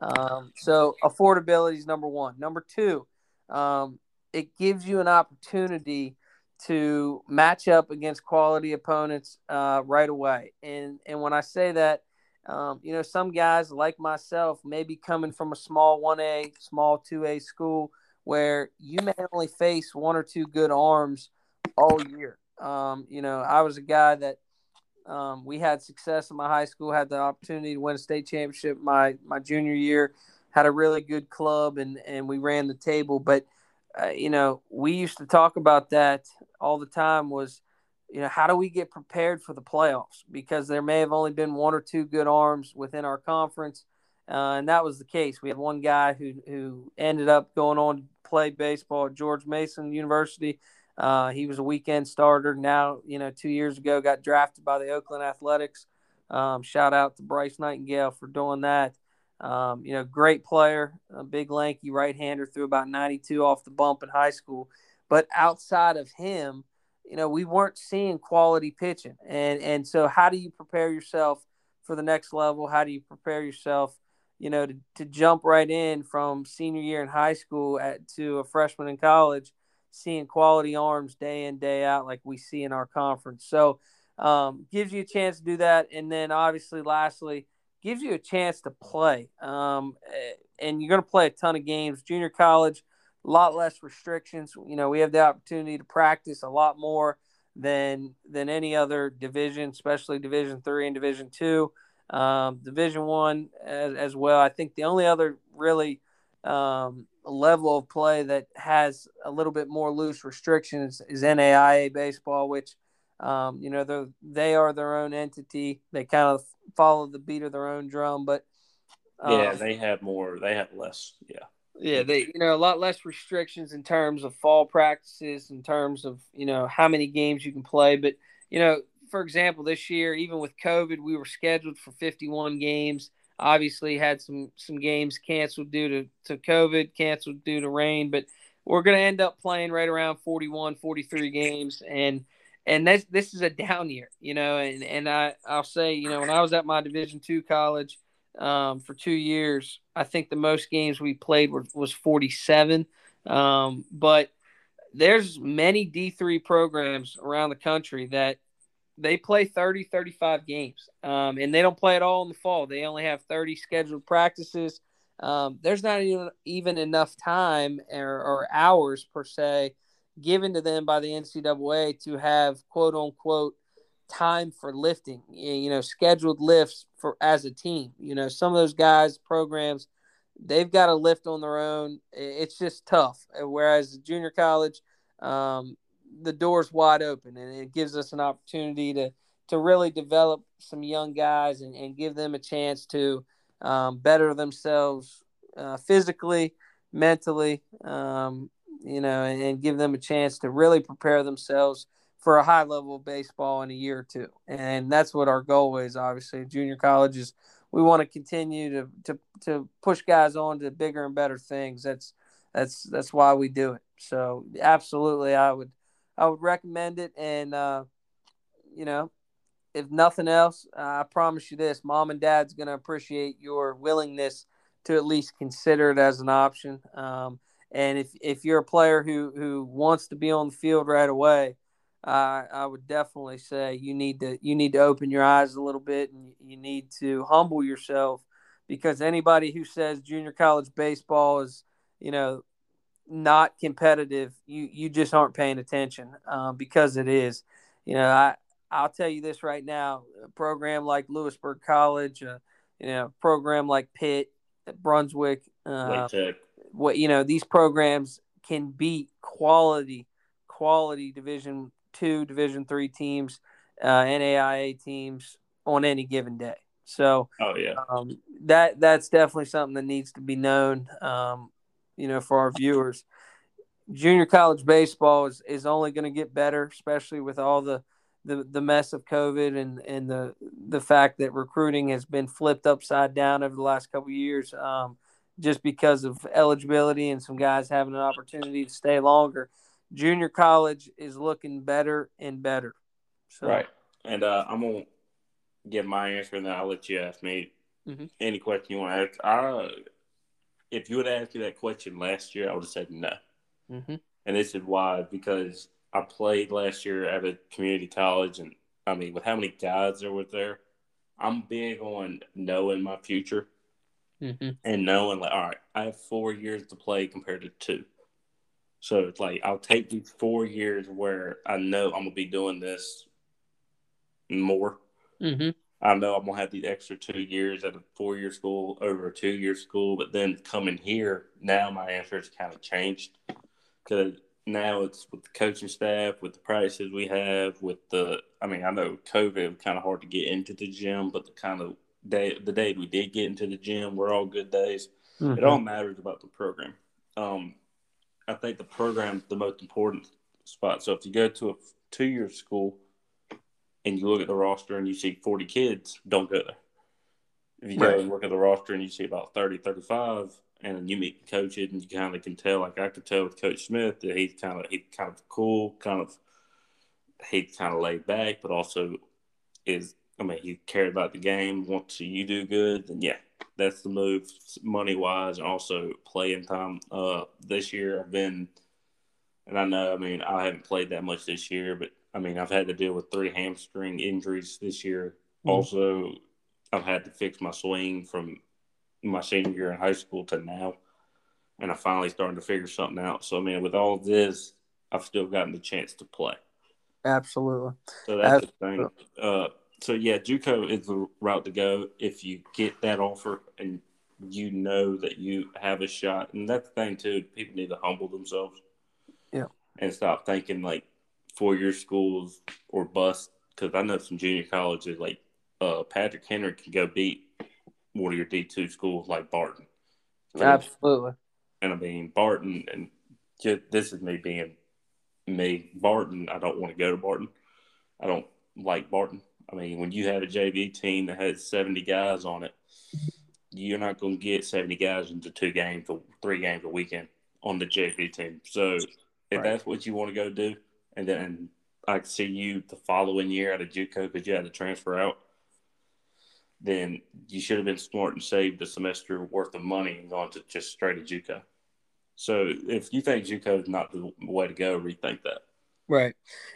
Um, so affordability is number one. Number two, um, it gives you an opportunity to match up against quality opponents uh, right away. And and when I say that, um, you know, some guys like myself may be coming from a small 1A, small 2A school where you may only face one or two good arms all year. Um, you know, I was a guy that um, we had success in my high school, had the opportunity to win a state championship my my junior year, had a really good club, and and we ran the table. But uh, you know, we used to talk about that all the time. Was you know, how do we get prepared for the playoffs? Because there may have only been one or two good arms within our conference, uh, and that was the case. We had one guy who who ended up going on to play baseball at George Mason University. Uh, he was a weekend starter. Now, you know, two years ago, got drafted by the Oakland Athletics. Um, shout out to Bryce Nightingale for doing that. Um, you know, great player, a big lanky right hander, threw about 92 off the bump in high school. But outside of him, you know, we weren't seeing quality pitching. And and so how do you prepare yourself for the next level? How do you prepare yourself, you know, to, to jump right in from senior year in high school at to a freshman in college, seeing quality arms day in, day out like we see in our conference. So um, gives you a chance to do that. And then obviously lastly, gives you a chance to play. Um, and you're going to play a ton of games. Junior college – a lot less restrictions. You know, we have the opportunity to practice a lot more than than any other division, especially Division three and Division two, um, Division one as, as, well. I think the only other really um, level of play that has a little bit more loose restrictions is NAIA baseball, which um, you know they are their own entity. They kind of follow the beat of their own drum, but yeah, um, they have more. They have less. Yeah. Yeah, they you know a lot less restrictions in terms of fall practices, in terms of you know how many games you can play. But you know, for example, this year, even with COVID, we were scheduled for 51 games. Obviously, had some some games canceled due to to COVID, canceled due to rain, but we're going to end up playing right around 41, 43 games, and and this this is a down year, you know. And and I I'll say, you know, when I was at my Division two college um, for two years. I think the most games we played were, was 47. Um, but there's many D3 programs around the country that they play 30, 35 games. Um, and they don't play at all in the fall. They only have 30 scheduled practices. Um, there's not even, even enough time or, or hours per se given to them by the NCAA to have quote unquote time for lifting, you know, scheduled lifts for as a team. You know, some of those guys programs they've got to lift on their own. It's just tough. Whereas junior college, um, the door's wide open, and it gives us an opportunity to to really develop some young guys and, and give them a chance to um, better themselves uh, physically, mentally, um, you know, and, and, give them a chance to really prepare themselves for a high level of baseball in a year or two. And that's what our goal is, obviously. Junior colleges, we want to continue to, to, to push guys on to bigger and better things. That's, that's, that's why we do it. So absolutely, I would, I would recommend it. And, uh, you know, if nothing else, uh, I promise you this, mom and dad's going to appreciate your willingness to at least consider it as an option. Um, And if if you're a player who who wants to be on the field right away, uh, I would definitely say you need to you need to open your eyes a little bit and you need to humble yourself because anybody who says junior college baseball is you know not competitive, you you just aren't paying attention um, because it is. You know, I I'll tell you this right now: a program like Louisburg College, uh, you know, a program like Pitt, Brunswick, uh, what you know, these programs can beat quality, quality Division two, Division three teams, uh, NAIA teams on any given day. So, oh yeah, um, that that's definitely something that needs to be known. Um, you know, for our viewers, junior college baseball is, is only going to get better, especially with all the, the the mess of COVID and and the the fact that recruiting has been flipped upside down over the last couple years. Um, just because of eligibility and some guys having an opportunity to stay longer. Junior college is looking better and better. So. Right. And uh, I'm going to give my answer and then I'll let you ask me mm-hmm. any question you want to ask. I, if you would ask me that question last year, I would have said no. Mm-hmm. And this is why, because I played last year at a community college, and I mean, with how many guys there were there, I'm big on knowing my future mm-hmm. and knowing like, all right, I have four years to play compared to two. So it's like I'll take these four years where I know I'm gonna be doing this more. Mm-hmm. I know I'm gonna have the extra two years at a four year school over a two year school, but then coming here now, my answer has kind of changed because now it's with the coaching staff, with the practices we have, with the. I mean, I know COVID was kind of hard to get into the gym, but the kind of day the day we did get into the gym were all good days. Mm-hmm. It all matters about the program. Um, I think the program is the most important spot. So if you go to a two year school and you look at the roster and you see 40 kids, don't go there. If you right. go and look at the roster and you see about 30, 35, and you meet the coaches and you kind of can tell, like I could tell with Coach Smith that he's kind of he's kind of cool, kind of he's kind of laid back, but also is I mean he cares about the game, wants to you do good, then yeah, that's the move money wise and also playing time. Uh, this year I've been, and I know I mean I haven't played that much this year, but I mean I've had to deal with three hamstring injuries this year. Mm-hmm. Also, I've had to fix my swing from my senior year in high school to now, and I finally starting to figure something out. So I mean, with all this, I've still gotten the chance to play. Absolutely. So that's Absolutely. the thing. Uh, so yeah, JUCO is the route to go if you get that offer and you know that you have a shot. And that's the thing too. People need to humble themselves. Yeah. And stop thinking like four year schools or bust. Because I know some junior colleges like uh, Patrick Henry can go beat one of your D two schools like Barton. Absolutely. And I mean Barton, and just, this is me being me. Barton, I don't want to go to Barton. I don't like Barton. I mean, when you have a JV team that has 70 guys on it, you're not going to get 70 guys into two games or three games a weekend on the JV team. So if right. that's what you want to go do, and then I see you the following year at a JUCO because you had to transfer out, then you should have been smart and saved a semester worth of money and gone to just straight to JUCO. So if you think JUCO is not the way to go, rethink that. Right,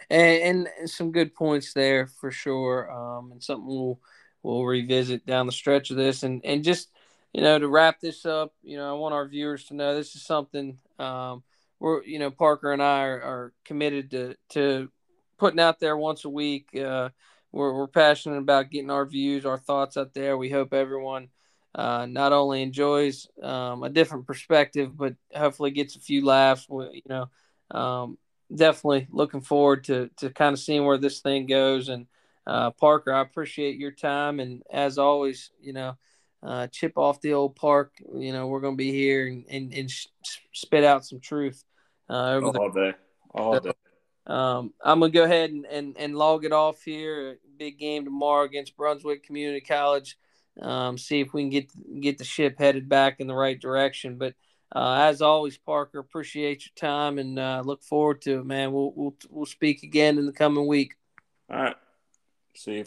and, and some good points there for sure, um, and something we'll we'll revisit down the stretch of this, and and just you know to wrap this up, you know I want our viewers to know this is something um, we're you know Parker and I are, are committed to to putting out there once a week. Uh, we're we're passionate about getting our views, our thoughts out there. We hope everyone. Uh, not only enjoys um, a different perspective, but hopefully gets a few laughs. You know, um, definitely looking forward to to kind of seeing where this thing goes. And uh, Parker, I appreciate your time, and as always, you know, uh, chip off the old park. You know, we're going to be here and and, and sh- spit out some truth uh, over all the, day, all day. Um, I'm gonna go ahead and, and, and log it off here. Big game tomorrow against Brunswick Community College. Um, see if we can get get the ship headed back in the right direction. But uh, as always, Parker, appreciate your time and uh, look forward to it, man. We'll, we'll we'll speak again in the coming week. All right. See you.